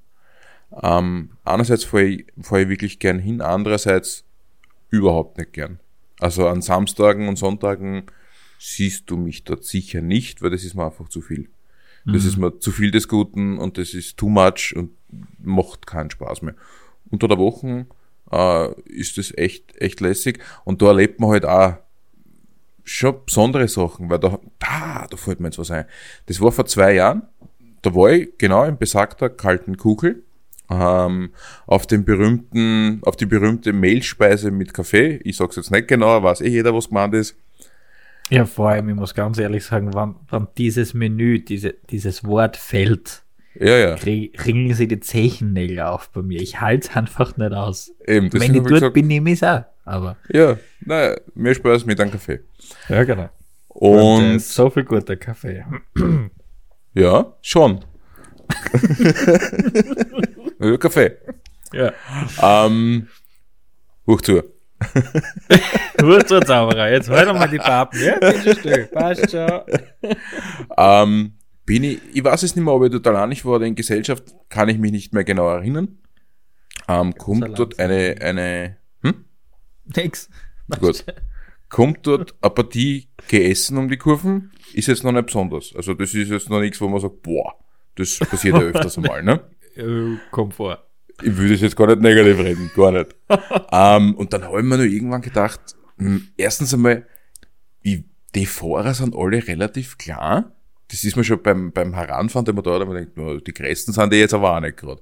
Ähm, einerseits fahre ich, fahr ich wirklich gern hin, andererseits überhaupt nicht gern. Also an Samstagen und Sonntagen siehst du mich dort sicher nicht, weil das ist mir einfach zu viel. Das mhm. ist mir zu viel des Guten und das ist too much und macht keinen Spaß mehr. Unter der Woche äh, ist das echt, echt lässig. Und da erlebt man halt auch schon besondere Sachen, weil da, da, da fällt mir jetzt was ein. Das war vor zwei Jahren, da war ich genau in besagter kalten Kugel, ähm, auf den berühmten, auf die berühmte Mehlspeise mit Kaffee. Ich sag's jetzt nicht genau, weiß eh jeder, was gemeint ist. Ja, vor allem, ich muss ganz ehrlich sagen, wann, wann dieses Menü, diese, dieses Wort fällt, ja, ja. ringen sie die Zechennägel auf bei mir. Ich halte es einfach nicht aus. Eben, Wenn ich dort gesagt, bin, nehme ich es auch. Aber. Ja, naja, mehr Spaß mit einem Kaffee. Ja, genau. Und, Und so viel guter Kaffee. ja, schon. Kaffee. Ja. Ähm, hoch zu. Zauberer. Jetzt hör doch mal die Papen. Ja, bitte still. Passt schon. Ähm, bin ich, ich weiß es nicht mehr, ob ich total einig war oder in Gesellschaft, kann ich mich nicht mehr genau erinnern. Ähm, kommt dort eine, eine, hm? Nix. Gut. Kommt dort eine Partie geessen um die Kurven, ist jetzt noch nicht besonders. Also das ist jetzt noch nichts, wo man sagt, boah, das passiert ja öfters einmal, ne? Kommt vor. Ich würde es jetzt gar nicht negativ reden, gar nicht. ähm, und dann habe ich mir nur irgendwann gedacht, mh, hm, erstens einmal, wie, die Fahrer sind alle relativ klar das ist mir schon beim, beim Heranfahren der Motorräder, man denkt, die größten sind die jetzt aber auch nicht gerade.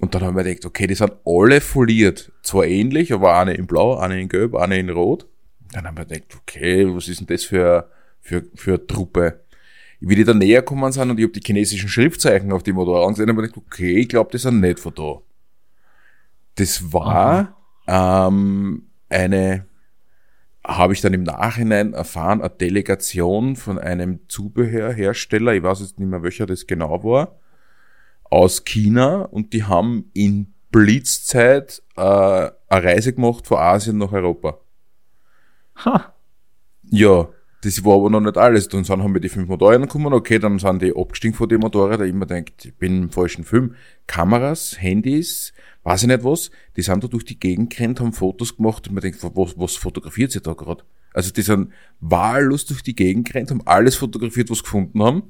Und dann haben wir gedacht, okay, die sind alle foliert. Zwar ähnlich, aber eine in blau, eine in gelb, eine in rot. Dann haben wir gedacht, okay, was ist denn das für, für, für eine Truppe? wie die da näher gekommen sind und ich habe die chinesischen Schriftzeichen auf die Motorräder gesehen, habe ich gedacht, okay, ich glaube, die sind nicht von da. Das war ähm, eine, habe ich dann im Nachhinein erfahren, eine Delegation von einem Zubehörhersteller, ich weiß jetzt nicht mehr, welcher das genau war, aus China und die haben in Blitzzeit äh, eine Reise gemacht von Asien nach Europa. Ha. Ja, das war aber noch nicht alles. Dann sind, haben wir die fünf Motorräder gekommen, okay, dann sind die abgestiegen von den Motorrädern, ich immer denkt, ich bin im falschen Film. Kameras, Handys, weiß ich nicht was, die sind da durch die Gegend gerannt, haben Fotos gemacht und man denkt, was, was fotografiert sie da gerade? Also die sind wahllos durch die Gegend gerannt, haben alles fotografiert, was gefunden haben.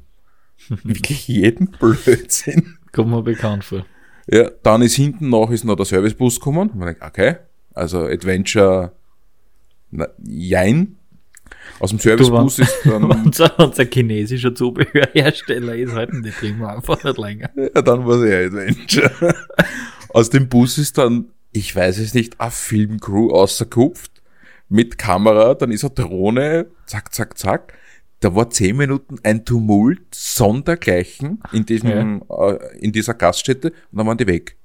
Wirklich jeden Blödsinn. Kommt mir bekannt vor. Ja, dann ist hinten noch, ist noch der Servicebus gekommen. Man denkt, okay, also Adventure, na, jein. Aus dem Servicebus ist dann. unser, unser chinesischer Zubehörhersteller ist halt trinken wir einfach nicht länger. Ja, dann war es ja Adventure. Aus dem Bus ist dann, ich weiß es nicht, eine Filmcrew ausgekupft mit Kamera, dann ist eine Drohne, zack, zack, zack. Da war zehn Minuten ein Tumult, sondergleichen in diesem, ja. äh, in dieser Gaststätte und dann waren die weg.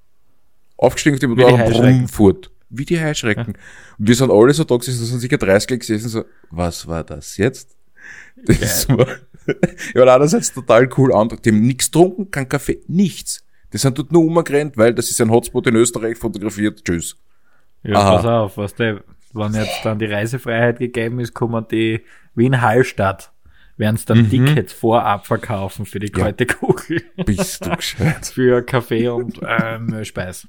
Aufgestiegen auf die Motorrad und brumm, fort. Wie die Heuschrecken. Ja. Und wir sind alle so da gesessen, da sind sicher 30 gesessen, so, was war das jetzt? Das Geil. war, ja, einerseits total cool, andere, die haben nichts getrunken, kein Kaffee, nichts. Die sind dort nur umgerannt, weil das ist ein Hotspot in Österreich fotografiert. Tschüss. Ja, Aha. pass auf, was der, wenn jetzt dann die Reisefreiheit gegeben ist, kommen die wie in Hallstatt. Werden es dann mhm. Tickets vorab verkaufen für die kalte ja. Kugel. Bist du gescheit. für Kaffee und ähm, Speis.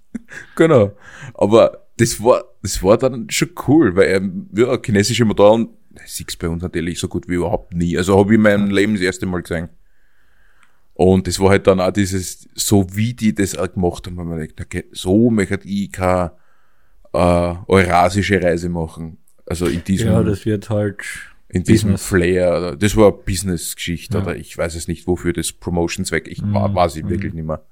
Genau. Aber das war, das war dann schon cool, weil ähm, ja, chinesische Motoren, siehst bei uns natürlich so gut wie überhaupt nie. Also habe ich mein Leben das erste Mal gesehen. Und das war halt dann auch dieses, so wie die das auch gemacht haben, man denkt, okay, so möchte ich keine äh, eurasische Reise machen. Also in diesem. Ja, das wird halt. In diesem Business. Flair. Das war Business-Geschichte, ja. oder ich weiß es nicht, wofür das Promotion-Zweck, ich mhm. weiß ich wirklich mhm. nicht mehr.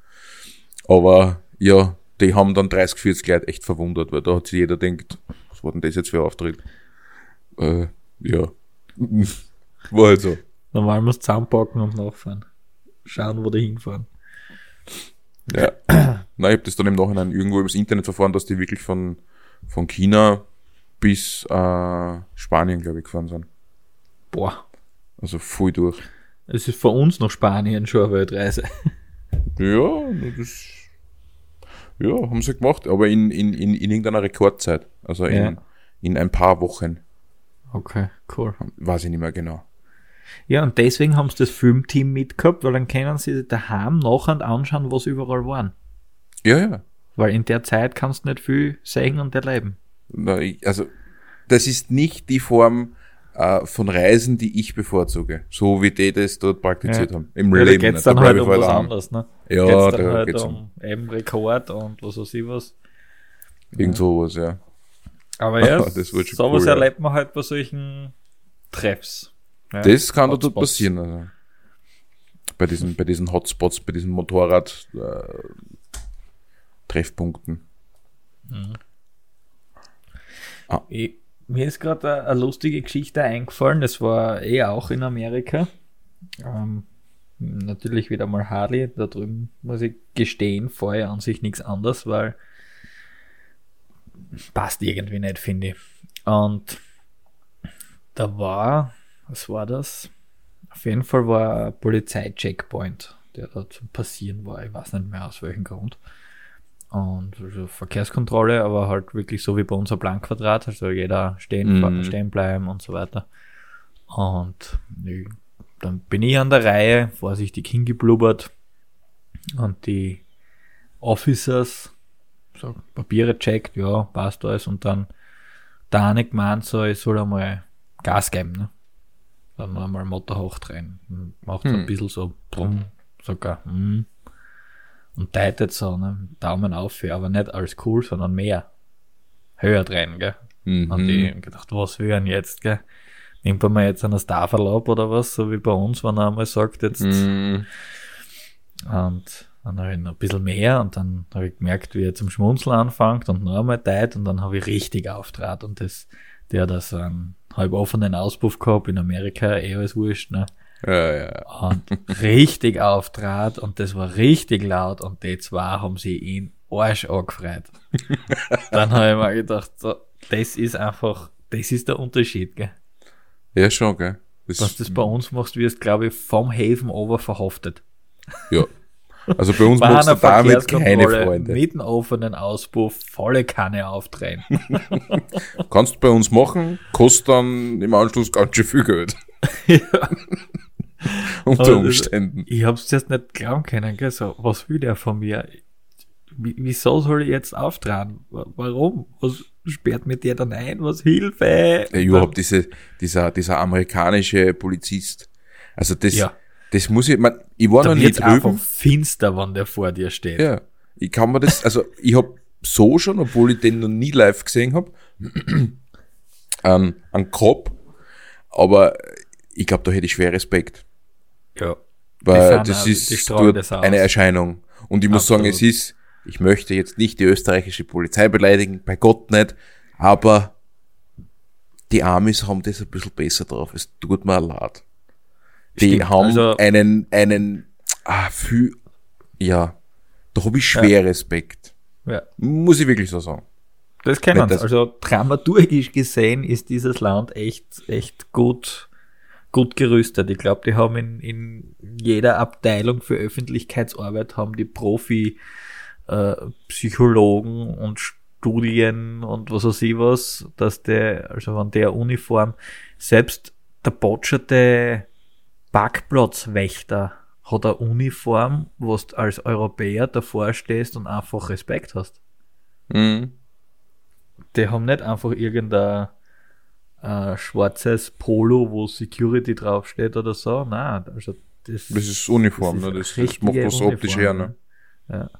Aber ja, die haben dann 30, 40 Leute echt verwundert, weil da hat sich jeder denkt, was war denn das jetzt für ein Auftritt? Äh, ja. war halt so. Normal muss zusammenpacken und nachfahren schauen, wo die hinfahren. Ja. Na, ich habe das dann im Nachhinein irgendwo übers Internet verfahren, dass die wirklich von, von China bis äh, Spanien, glaube ich, gefahren sind. Boah. Also voll durch. Es ist von uns nach Spanien schon eine Weltreise. Ja, das ja, haben sie gemacht, aber in, in, in, in irgendeiner Rekordzeit. Also in, ja. in ein paar Wochen. Okay, cool. Weiß ich nicht mehr genau. Ja, und deswegen haben sie das Filmteam mitgehabt, weil dann können sie daheim nachher anschauen, was überall waren. Ja, ja. Weil in der Zeit kannst du nicht viel sehen und erleben. Na, ich, also, das ist nicht die Form äh, von Reisen, die ich bevorzuge. So wie die das dort praktiziert ja. haben. Im ja, Leben. Da geht's dann da halt um was anderes, ne? Ja, geht's dann da halt geht's um, um eben Rekord und was weiß ich was. Irgend sowas, ja. Aber ja, das wird schon sowas cool, erlebt man halt bei solchen Treffs. Ja, das kann dort passieren. Also. Bei diesen, bei diesen Hotspots, bei diesen Motorrad-Treffpunkten. Äh, mhm. ah. Mir ist gerade eine lustige Geschichte eingefallen. Das war eh auch in Amerika. Ähm, natürlich wieder mal Harley. Da drüben muss ich gestehen, vorher an sich nichts anderes, weil passt irgendwie nicht, finde ich. Und da war was war das? Auf jeden Fall war ein Polizei-Checkpoint, der da zu passieren war. Ich weiß nicht mehr aus welchem Grund. Und also Verkehrskontrolle, aber halt wirklich so wie bei unser Planquadrat, also jeder stehen, mhm. stehen bleiben und so weiter. Und ich, dann bin ich an der Reihe, vorsichtig hingeblubbert und die Officers so Papiere checkt, ja, passt alles und dann da eine gemeint so, ich soll einmal Gas geben, ne? dann einmal Motor hochdrehen. Macht hm. ein bisschen so brumm, sogar. Hm. Und teitet so, ne? Daumen auf, aber nicht als cool, sondern mehr. Höher drehen, gell? Mhm. Und ich gedacht, was will er jetzt, gell? Nimmt man jetzt einen Starverlaub oder was, so wie bei uns, wenn er einmal sagt, jetzt. Mhm. Und dann habe ich noch ein bisschen mehr und dann habe ich gemerkt, wie er zum Schmunzeln anfängt und noch einmal teilt und dann habe ich richtig auftrat und das, der hat so einen halb offenen Auspuff gehabt in Amerika, eh alles wurscht, ne? Ja, ja. Und richtig auftrat und das war richtig laut und die zwei haben sie ihn Arsch angefreut. Dann habe ich mir gedacht, so, das ist einfach, das ist der Unterschied, gell? Ja, schon, gell? Das Was du das bei uns machst, wirst, glaube ich, vom Häfen over verhaftet. Ja. Also bei uns machst du damit keine Freunde. Mit einem offenen Auspuff volle Kanne aufdrehen. Kannst du bei uns machen, kostet dann im Anschluss ganz schön viel Geld. ja. Unter also, Umständen. Ich hab's jetzt nicht glauben können, gell? So, was will der von mir? wieso soll ich jetzt auftragen? Warum? Was sperrt mir der dann ein? Was Hilfe? Ja, überhaupt diese, dieser, dieser amerikanische Polizist. Also das, ja. das muss ich, man, ich war da noch nie drüben. einfach finster, wenn der vor dir steht. Ja. Ich kann mir das, also ich hab so schon, obwohl ich den noch nie live gesehen hab, einen, einen Kopf, aber ich glaube, da hätte ich schwer Respekt. Ja. Weil das ist dort eine Erscheinung. Und ich muss Absolut. sagen, es ist, ich möchte jetzt nicht die österreichische Polizei beleidigen, bei Gott nicht, aber die Amis haben das ein bisschen besser drauf. Es tut mir leid. Die Stimmt, haben also, einen, einen, ah, viel, ja, da habe ich schwer ja. Respekt. Ja. Muss ich wirklich so sagen. Das kennen wir. Also dramaturgisch gesehen ist dieses Land echt, echt gut, gut gerüstet. Ich glaube, die haben in, in jeder Abteilung für Öffentlichkeitsarbeit haben die Profi äh, Psychologen und Studien und was weiß ich was, dass der, also von der Uniform, selbst der botscherte Parkplatzwächter hat eine Uniform, wo du als Europäer davor stehst und einfach Respekt hast. Mhm. Die haben nicht einfach irgendein äh, schwarzes Polo, wo Security draufsteht oder so. Nein, also das, das ist Uniform, das, ist ne? das, das macht was optisch her. Ne? Ja.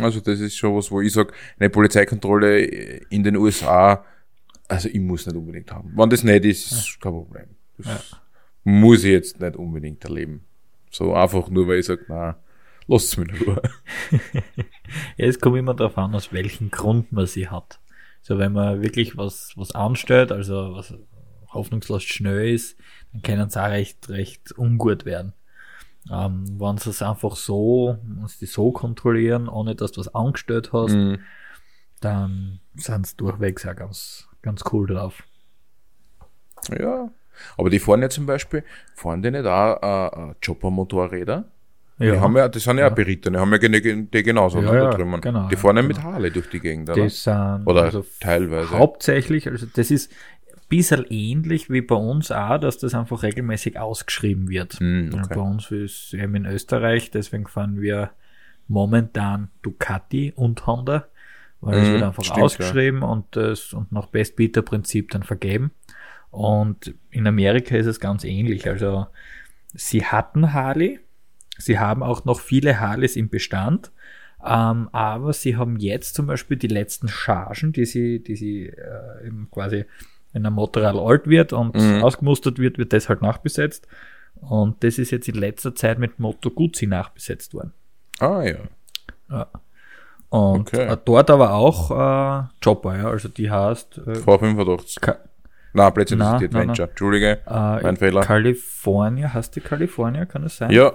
Also das ist schon was, wo ich sage, eine Polizeikontrolle in den USA, also ich muss nicht unbedingt haben. Wenn das nicht ist, ist ja. kein Problem. Das ja. muss ich jetzt nicht unbedingt erleben. So einfach nur, weil ich sage, na, lasst es mir nur. ja, es kommt immer darauf an, aus welchem Grund man sie hat. So, wenn man wirklich was, was anstellt, also was hoffnungslos schnell ist, dann können es auch recht, recht ungut werden. Ähm, wenn sie es einfach so, musst die so kontrollieren, ohne dass du was angestellt hast, mhm. dann sind sie durchwegs auch ganz, ganz cool drauf. Ja, aber die fahren ja zum Beispiel, fahren die nicht auch äh, äh Chopper-Motorräder? Ja. Die haben ja, das sind ja, ja. Berittene, die haben ja die genauso ja, da drüben. Genau, die fahren ja genau. mit Harley durch die Gegend, oder? Das sind, oder also teilweise. Hauptsächlich, also das ist, bisschen ähnlich wie bei uns auch, dass das einfach regelmäßig ausgeschrieben wird. Mm, okay. Bei uns ist eben in Österreich, deswegen fahren wir momentan Ducati und Honda, weil mm, es mhm, wird einfach stimmt, ausgeschrieben und das und nach Best-Bieter-Prinzip dann vergeben. Und in Amerika ist es ganz ähnlich. Also sie hatten Harley, sie haben auch noch viele Harleys im Bestand, ähm, aber sie haben jetzt zum Beispiel die letzten Chargen, die sie, die sie äh, eben quasi wenn ein Motorrad alt wird und mhm. ausgemustert wird, wird das halt nachbesetzt. Und das ist jetzt in letzter Zeit mit Moto Guzzi nachbesetzt worden. Ah ja. ja. Und okay. Äh, dort aber auch äh, Chopper, ja, also die heißt äh, V85. Nein, plötzlich ist die Adventure. Nein, Entschuldige, äh, mein Fehler. California, hast du California, kann das sein? Ja,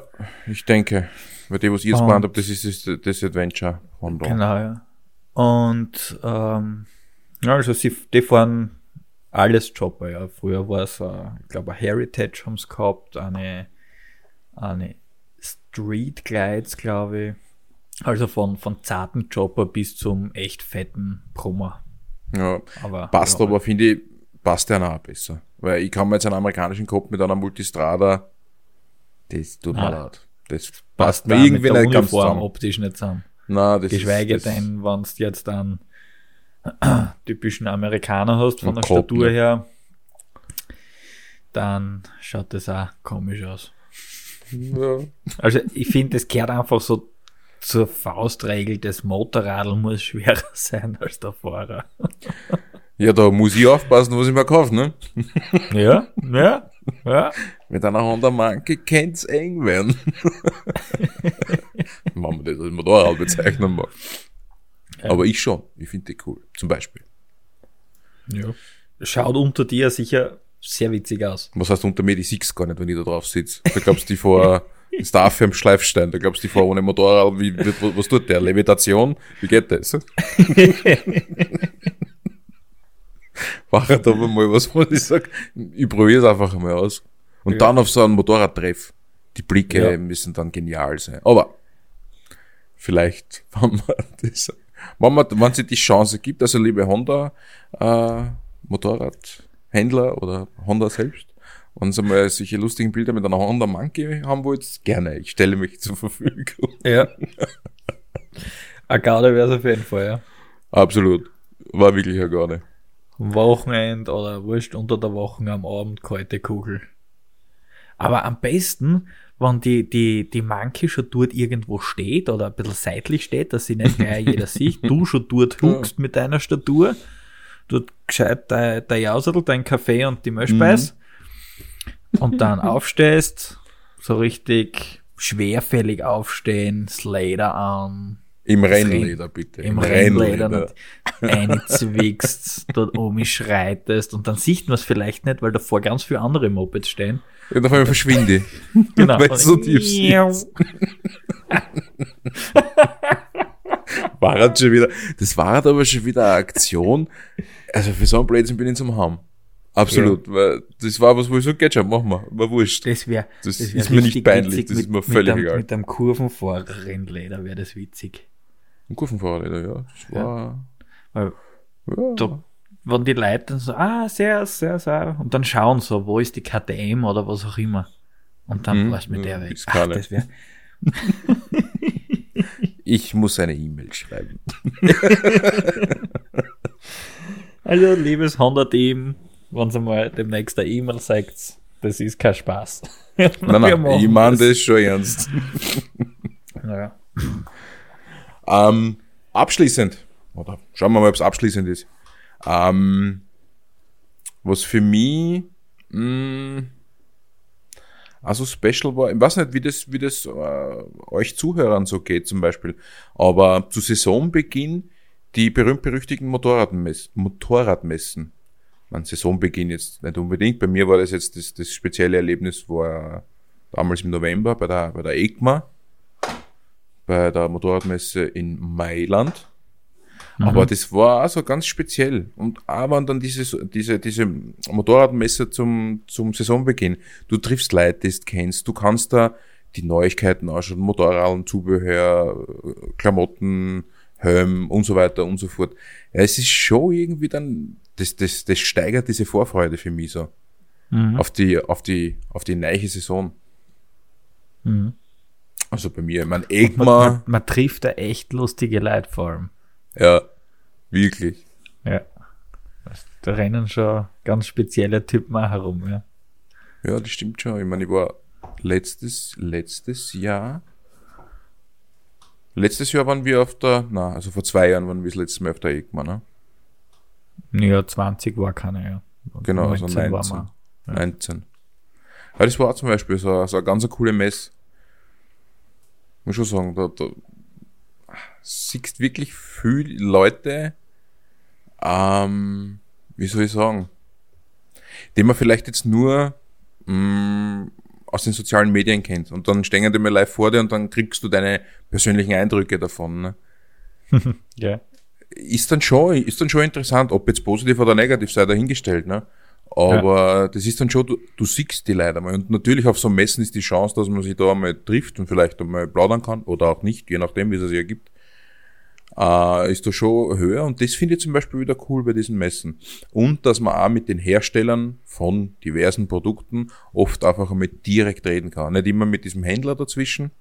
ich denke. Weil die, was ich jetzt gemeint habe, das ist das, das Adventure Honda. Genau, ja. Und ähm, also sie, die fahren alles Chopper, ja. Früher war es, äh, ich glaube, Heritage haben es gehabt, eine, eine Street Glides, glaube ich. Also von, von zarten Chopper bis zum echt fetten Brummer. Ja, aber, passt ja, aber, finde ich, passt der auch besser. Weil ich kann mir jetzt einen amerikanischen Kopf mit einer Multistrada, das tut mir leid. Das passt mir irgendwie nicht ganz zusammen. optisch nicht zusammen. Nein, das Geschweige ist, das denn, wenn es jetzt dann typischen Amerikaner hast von der Kopf, Statur her, dann schaut das auch komisch aus. Ja. Also ich finde, es gehört einfach so zur Faustregel, das Motorrad muss schwerer sein als der Fahrer. Ja, da muss ich aufpassen, was ich mir kaufe, ne? Ja, ja, ja. Mit einer Honda Monkey könnte eng werden. Machen wir das als Motorrad bezeichnen mal. Ja. Aber ich schon. Ich finde die cool. Zum Beispiel. Ja. Schaut unter dir sicher sehr witzig aus. Was heißt unter mir, die siehst gar nicht, wenn ich da drauf sitze. Da glaubst du, die vor, am Schleifstein, da glaubst du, die vor ohne Motorrad, wie, wie, was tut der? Levitation? Wie geht das? Halt aber mal was, wo ich sag, ich probiere es einfach mal aus. Und ja. dann auf so einen Motorradtreff. Die Blicke ja. müssen dann genial sein. Aber vielleicht, wenn man das, wenn man, wenn sich die Chance gibt, also liebe Honda, äh, Motorradhändler oder Honda selbst, wenn Sie mal solche lustigen Bilder mit einer Honda Monkey haben wollt, gerne. Ich stelle mich zur Verfügung. Ja. Agade wäre es auf jeden Fall, ja. Absolut. War wirklich Agade. Wochenend oder wurscht unter der Woche am Abend kalte Kugel. Aber am besten, wenn die, die, die Monkey schon dort irgendwo steht oder ein bisschen seitlich steht, dass sie nicht gleich jeder sieht, du schon dort huckst mit deiner Statur, dort gescheit dein, dein Jausel, dein Kaffee und die Milchspeis mhm. und dann aufstehst, so richtig schwerfällig aufstehen, Slater an, im Rennleder, bitte. Im, Im Rennleder. Rennleder. Einzwickst, dort oben schreitest und dann sieht man es vielleicht nicht, weil davor ganz viele andere Mopeds stehen. Und auf einmal verschwinde. genau. weil so tief sitzt. war halt schon wieder, das war halt aber schon wieder eine Aktion. Also für so einen Blödsinn bin ich zum Haben. Absolut, ja. weil das war was, wo ich so, geht schon, machen wir, war wurscht. Das wäre, das, das wär ist mir nicht peinlich, das mit, ist mir völlig mit egal. Mit einem Kurvenfahrer-Rennleder wäre das witzig. Ein Kurvenfahrräder, ja. Das war. Ja. Da, wenn die Leute dann so, ah, sehr, sehr, sehr, und dann schauen so, wo ist die KTM oder was auch immer. Und dann mhm, weißt du mit der weg. Ach, das ich muss eine E-Mail schreiben. also, liebes Honda-Team, wenn ihr mal demnächst eine E-Mail sagt, das ist kein Spaß. nein, nein, ich meine das schon ernst. naja. Ähm, abschließend, oder schauen wir mal, ob es abschließend ist. Ähm, was für mich mh, mm, also special war, ich weiß nicht, wie das, wie das äh, euch Zuhörern so geht zum Beispiel, aber zu Saisonbeginn die berühmt-berüchtigten Motorradmess Motorradmessen. Man Saisonbeginn jetzt nicht unbedingt. Bei mir war das jetzt das, das spezielle Erlebnis war damals im November bei der, bei der EGMA bei der Motorradmesse in Mailand. Mhm. Aber das war also ganz speziell. Und auch wenn dann diese, diese, diese Motorradmesse zum, zum Saisonbeginn, du triffst Leute, die du kennst, du kannst da die Neuigkeiten anschauen, Motorrad, Zubehör, Klamotten, Helm und so weiter und so fort. Ja, es ist schon irgendwie dann, das, das, das steigert diese Vorfreude für mich so. Mhm. Auf die, auf die, auf die neue Saison. Mhm. Also bei mir, mein Egma. Man, man, man, trifft da echt lustige Leute vor allem. Ja, wirklich. Ja. Da rennen schon ganz spezielle Typen auch herum, ja. Ja, das stimmt schon. Ich meine, ich war letztes, letztes Jahr. Letztes Jahr waren wir auf der, na, also vor zwei Jahren waren wir das letzte Mal auf der EGMA, ne? Ja, 20 war keine, ja. Genau, also 19. Wir, ja. 19. Ja, das war zum Beispiel so, so eine ganz coole Messe muss schon sagen, da, da siehst wirklich viele Leute, ähm, wie soll ich sagen, die man vielleicht jetzt nur mh, mm, aus den sozialen Medien kennt. Und dann stehen die mal live vor dir und dann kriegst du deine persönlichen Eindrücke davon. Ne? ja. Ist dann schon, ist dann schon interessant, ob jetzt positiv oder negativ sei dahingestellt, ne? Aber ja. das ist dann schon, du, du siehst die Leute mal. Und natürlich auf so Messen ist die Chance, dass man sich da einmal trifft und vielleicht einmal plaudern kann oder auch nicht, je nachdem, wie es sich ergibt. Äh, ist da schon höher und das finde ich zum Beispiel wieder cool bei diesen Messen. Und dass man auch mit den Herstellern von diversen Produkten oft einfach einmal direkt reden kann. Nicht immer mit diesem Händler dazwischen.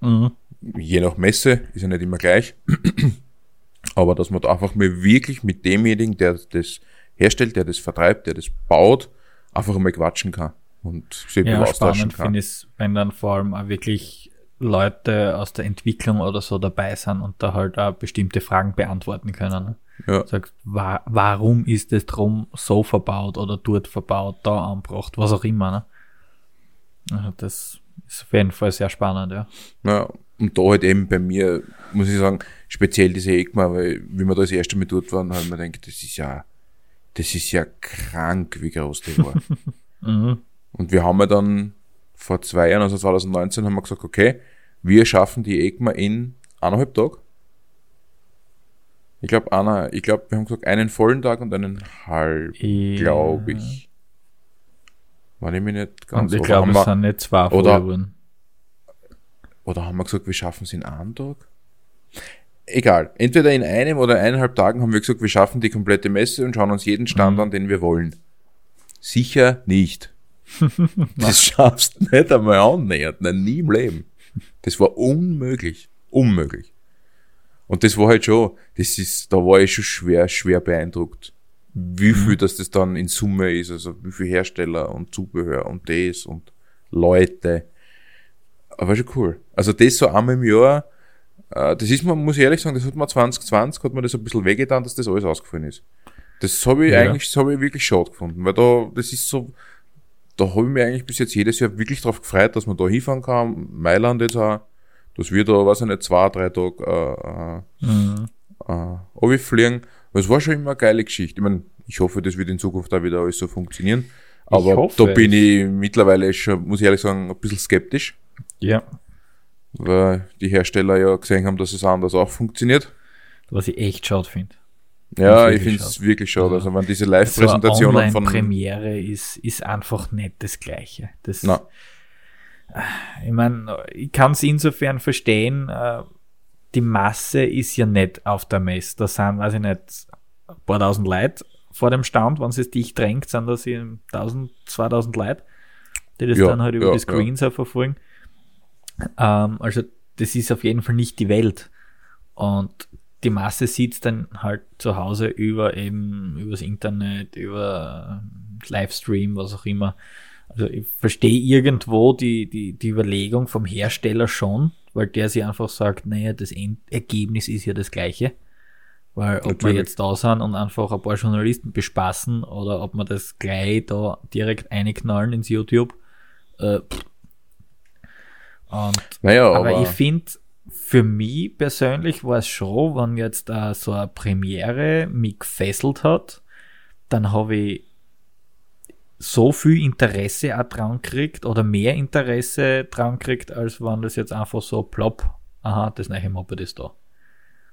Mhm. Je nach Messe ist ja nicht immer gleich. Aber dass man da einfach mal wirklich mit demjenigen, der das herstellt, der das vertreibt, der das baut, einfach mal quatschen kann und sich ja, austauschen kann. finde ich wenn dann vor allem auch wirklich Leute aus der Entwicklung oder so dabei sind und da halt auch bestimmte Fragen beantworten können. Ne? Ja. Sagst, wa warum ist es drum so verbaut oder dort verbaut, da anbracht, was auch immer. Ne? Also das ist auf jeden Fall sehr spannend, ja. Ja, und da halt eben bei mir, muss ich sagen, speziell diese EGMA, weil wie wir da das erste Mal dort waren, haben wir gedacht, das ist ja Das ist ja krank, wie groß die war. mhm. Und wir haben ja dann vor zwei Jahren, also 2019, haben wir gesagt, okay, wir schaffen die EGMA in eineinhalb Tagen. Ich glaube, Anna, ich glaube, wir haben gesagt, einen vollen Tag und einen halb, ja. glaube ich. War ich mich nicht ganz Und ich glaube, es sind nicht zwei oder, oder haben wir gesagt, wir schaffen es in einem Tag? Egal. Entweder in einem oder eineinhalb Tagen haben wir gesagt, wir schaffen die komplette Messe und schauen uns jeden Stand mhm. an, den wir wollen. Sicher nicht. das schaffst du nicht einmal annähernd. Nein, nie im Leben. Das war unmöglich. Unmöglich. Und das war halt schon, das ist, da war ich schon schwer, schwer beeindruckt, wie mhm. viel das, das dann in Summe ist, also wie viel Hersteller und Zubehör und das und Leute. Aber schon cool. Also das so einmal im Jahr, das ist man, muss ich ehrlich sagen, das hat man 2020, hat man das ein bisschen wehgetan, dass das alles ausgefallen ist. Das habe ich ja. eigentlich, das habe ich wirklich schade gefunden, weil da, das ist so, da habe ich mich eigentlich bis jetzt jedes Jahr wirklich drauf gefreut, dass man da hinfahren kann. Mailand jetzt auch, dass wir da, weiß ich nicht, zwei, drei Tage äh, äh, mhm. äh, fliegen. Es war schon immer eine geile Geschichte. Ich meine, ich hoffe, das wird in Zukunft auch wieder alles so funktionieren. Aber da bin ich mittlerweile schon, muss ich ehrlich sagen, ein bisschen skeptisch. Ja. Weil die Hersteller ja gesehen haben, dass es anders auch funktioniert. Was ich echt schade finde. Ja, ich finde es wirklich schade. Also wenn diese Live-Präsentationen so von. Premiere ist, ist einfach nicht das Gleiche. Das, Na. Ich meine, ich kann es insofern verstehen, äh, die Masse ist ja nicht auf der Messe. Da sind, weiß ich nicht, ein paar tausend Leute vor dem Stand, wenn es dich drängt, sind das 1000, 2000 Leute, die das ja, dann halt über ja, die Screens ja. verfolgen. Ähm, also das ist auf jeden Fall nicht die Welt. Und die Masse sieht dann halt zu Hause über eben übers Internet, über Livestream, was auch immer. Also ich verstehe irgendwo die, die, die Überlegung vom Hersteller schon, weil der sich einfach sagt, naja, das Endergebnis ist ja das gleiche. Weil ob Natürlich. wir jetzt da sind und einfach ein paar Journalisten bespaßen oder ob wir das gleich da direkt einknallen ins YouTube. Äh, und, naja, aber, aber ich finde, für mich persönlich war es schon, wenn jetzt uh, so eine Premiere mich gefesselt hat, dann habe ich so viel Interesse auch dran kriegt oder mehr Interesse dran kriegt, als wenn das jetzt einfach so plopp, aha, das neue Moped ist da.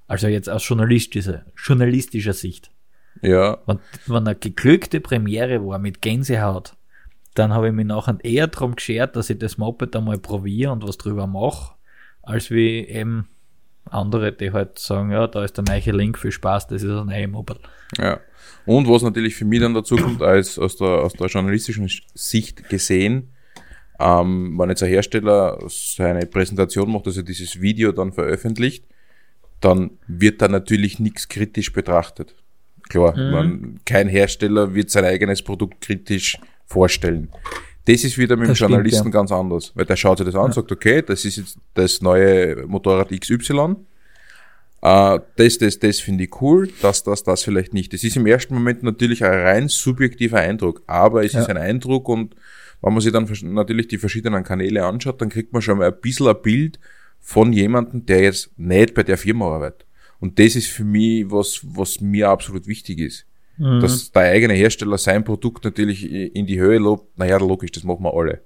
Also jetzt aus journalistischer, journalistischer Sicht. Ja. Wenn, wenn eine geglückte Premiere war mit Gänsehaut, dann habe ich mich nachher eher darum geschert, dass ich das Moped einmal probiere und was drüber mache, als wie eben andere, die halt sagen, ja, da ist der neue Link, viel Spaß, das ist ein neues Moped. Ja. Und was natürlich für mich dann dazu kommt, als aus der, aus der journalistischen Sicht gesehen, ähm, wenn jetzt ein Hersteller seine Präsentation macht, also dieses Video dann veröffentlicht, dann wird da natürlich nichts kritisch betrachtet. Klar, mhm. man, kein Hersteller wird sein eigenes Produkt kritisch vorstellen. Das ist wieder mit das dem Journalisten stimmt, ja. ganz anders, weil der schaut sich das an und ja. sagt, okay, das ist jetzt das neue Motorrad XY. Äh, das, das, das finde ich cool, das, das, das vielleicht nicht. Das ist im ersten Moment natürlich ein rein subjektiver Eindruck, aber es ja. ist ein Eindruck und wenn man sich dann natürlich die verschiedenen Kanäle anschaut, dann kriegt man schon mal ein bisschen ein Bild von jemandem, der jetzt nicht bei der Firma arbeitet. Und das ist für mich was, was mir absolut wichtig ist. Mhm. Dass der eigene Hersteller sein Produkt natürlich in die Höhe lobt, naja, logisch, das machen wir alle.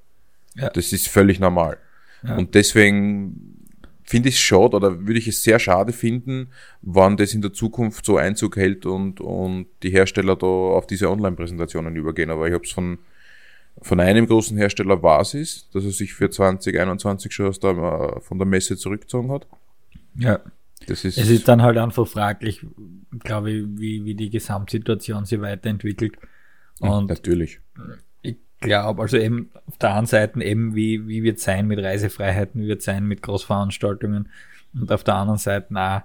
Ja. Das ist völlig normal. Ja. Und deswegen finde ich es schade oder würde ich es sehr schade finden, wann das in der Zukunft so Einzug hält und, und die Hersteller da auf diese Online-Präsentationen übergehen. Aber ich habe es von, von einem großen Hersteller Basis, dass er sich für 2021 schon aus der, von der Messe zurückgezogen hat. Ja. Das ist es ist dann halt einfach fraglich, glaube ich, wie, wie die Gesamtsituation sich weiterentwickelt. Und natürlich. Ich glaube, also eben auf der einen Seite eben, wie, wie wird es sein mit Reisefreiheiten, wie wird es sein mit Großveranstaltungen und auf der anderen Seite auch,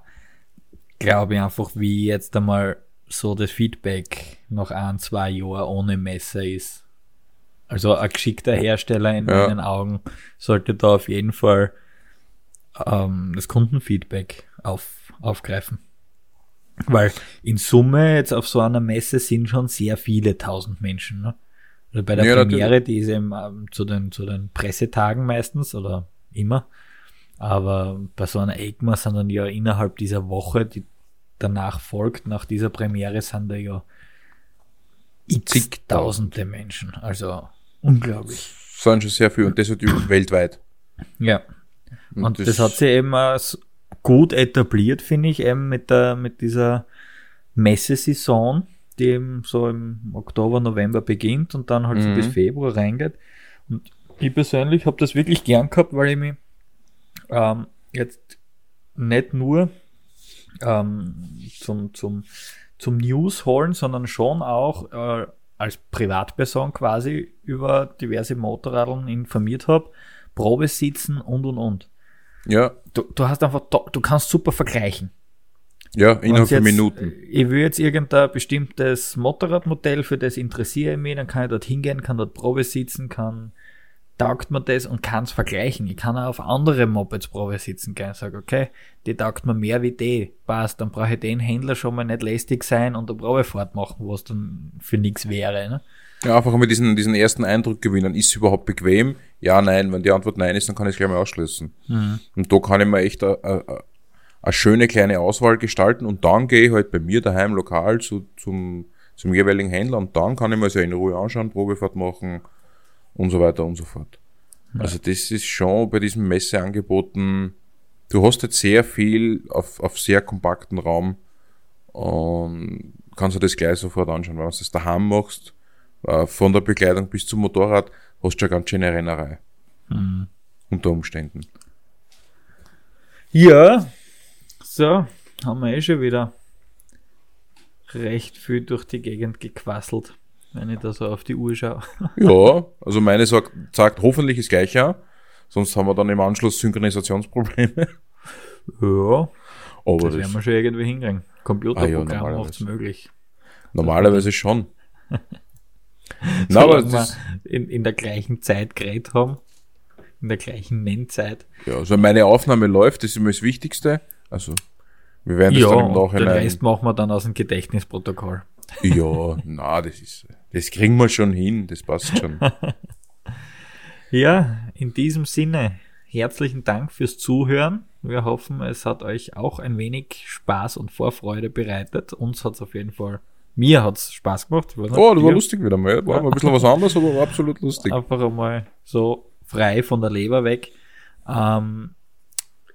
glaube ich einfach, wie jetzt einmal so das Feedback nach ein, zwei Jahren ohne Messer ist. Also ein geschickter Hersteller in ja. meinen Augen sollte da auf jeden Fall ähm, das Kundenfeedback auf, aufgreifen. Weil in Summe jetzt auf so einer Messe sind schon sehr viele tausend Menschen. Ne? Also bei der ja, Premiere, natürlich. die ist eben ähm, zu, den, zu den Pressetagen meistens oder immer. Aber bei so einer EGMA sind dann ja innerhalb dieser Woche, die danach folgt, nach dieser Premiere, sind da ja x-tausende Menschen. Also unglaublich. Das sind schon sehr viel und das halt weltweit. Ja. Und, und das, das, hat sich eben gut etabliert, finde ich, eben mit der, mit dieser Messesaison, die eben so im Oktober, November beginnt und dann halt mhm. so bis Februar reingeht. Und ich persönlich habe das wirklich gern gehabt, weil ich mich ähm, jetzt nicht nur ähm, zum, zum, zum News holen, sondern schon auch äh, als Privatperson quasi über diverse Motorradeln informiert habe, Probesitzen und und und. Ja. Du, du hast einfach, du kannst super vergleichen. Ja, innerhalb von Minuten. Ich will jetzt irgendein bestimmtes Motorradmodell, für das interessiere ich mich, dann kann ich dort hingehen, kann dort Probe sitzen, kann, taugt mir das und kann es vergleichen. Ich kann auch auf andere Mopeds Probe sitzen gehen und sage, okay, die taugt mir mehr wie die, passt, dann brauche ich den Händler schon mal nicht lästig sein und eine Probefahrt machen, was dann für nichts wäre. Ne? Ja, einfach mal diesen, diesen ersten Eindruck gewinnen. Ist es überhaupt bequem? Ja, nein. Wenn die Antwort nein ist, dann kann ich es gleich mal ausschließen. Mhm. Und da kann ich mir echt eine, schöne kleine Auswahl gestalten und dann gehe ich halt bei mir daheim lokal zu, zum, zum jeweiligen Händler und dann kann ich mir so in Ruhe anschauen, Probefahrt machen und so weiter und so fort. Ja. Also das ist schon bei diesen Messeangeboten, du hast jetzt sehr viel auf, auf sehr kompakten Raum und kannst du das gleich sofort anschauen. Wenn du das daheim machst, von der Bekleidung bis zum Motorrad, hast du eine ganz schöne Rennerei. Mhm. Unter Umständen. Ja, so, haben wir eh schon wieder recht viel durch die Gegend gequasselt, wenn ich da so auf die Uhr schaue. ja, also meine sagt, sagt hoffentlich das Gleiche, sonst haben wir dann im Anschluss Synchronisationsprobleme. Ja, aber das, das werden wir schon irgendwie hinkriegen. Computerprogramm ah, ja, macht es möglich. Normalerweise schon. Na, aber das in, in der gleichen Zeit geredet haben. In der gleichen Nennzeit. Ja, also meine Aufnahme läuft, das ist immer das Wichtigste. Also, wir werden das ja, dann im Nachhinein. Den Rest machen wir dann aus dem Gedächtnisprotokoll. Ja, na, das ist, das kriegen wir schon hin, das passt schon. ja, in diesem Sinne, herzlichen Dank fürs Zuhören. Wir hoffen, es hat euch auch ein wenig Spaß und Vorfreude bereitet. Uns hat es auf jeden Fall mir hat es Spaß gemacht. oh, das war lustig wieder mal. War ein bisschen was anderes, aber war absolut lustig. Einfach einmal so frei von der Leber weg. Ähm,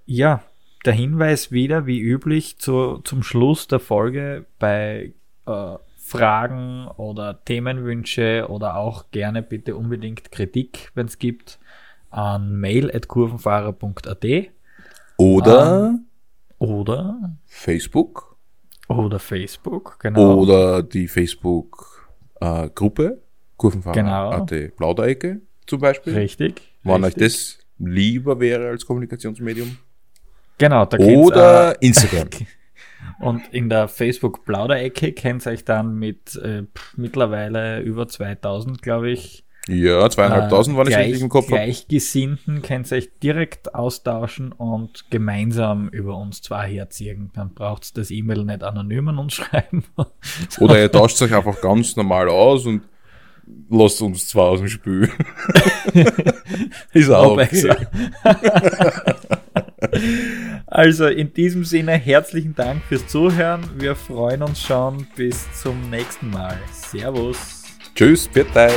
ja, der Hinweis wieder, wie üblich, zu, zum Schluss der Folge bei äh, Fragen oder Themenwünsche oder auch gerne bitte unbedingt Kritik, wenn es gibt, an mail.kurvenfahrer.at. Oder, ähm, oder Facebook oder Facebook, genau. Oder die Facebook-Gruppe, äh, Kurvenfahrer genau. AT Plauderecke zum Beispiel. Richtig. Wann richtig. euch das lieber wäre als Kommunikationsmedium. Genau, da Oder äh, Instagram. Und in der Facebook Plauderecke kennt ihr euch dann mit äh, mittlerweile über 2000, glaube ich, ja, zweieinhalbtausend, äh, wenn ich richtig im Kopf. Gleichgesinnten könnt ihr euch direkt austauschen und gemeinsam über uns zwei herziehen. Dann braucht ihr das E-Mail nicht anonym an uns schreiben. Oder ihr tauscht euch einfach ganz normal aus und lasst uns zwar aus dem Spiel. Ist auch okay. also in diesem Sinne herzlichen Dank fürs Zuhören. Wir freuen uns schon bis zum nächsten Mal. Servus. Tschüss, bitte.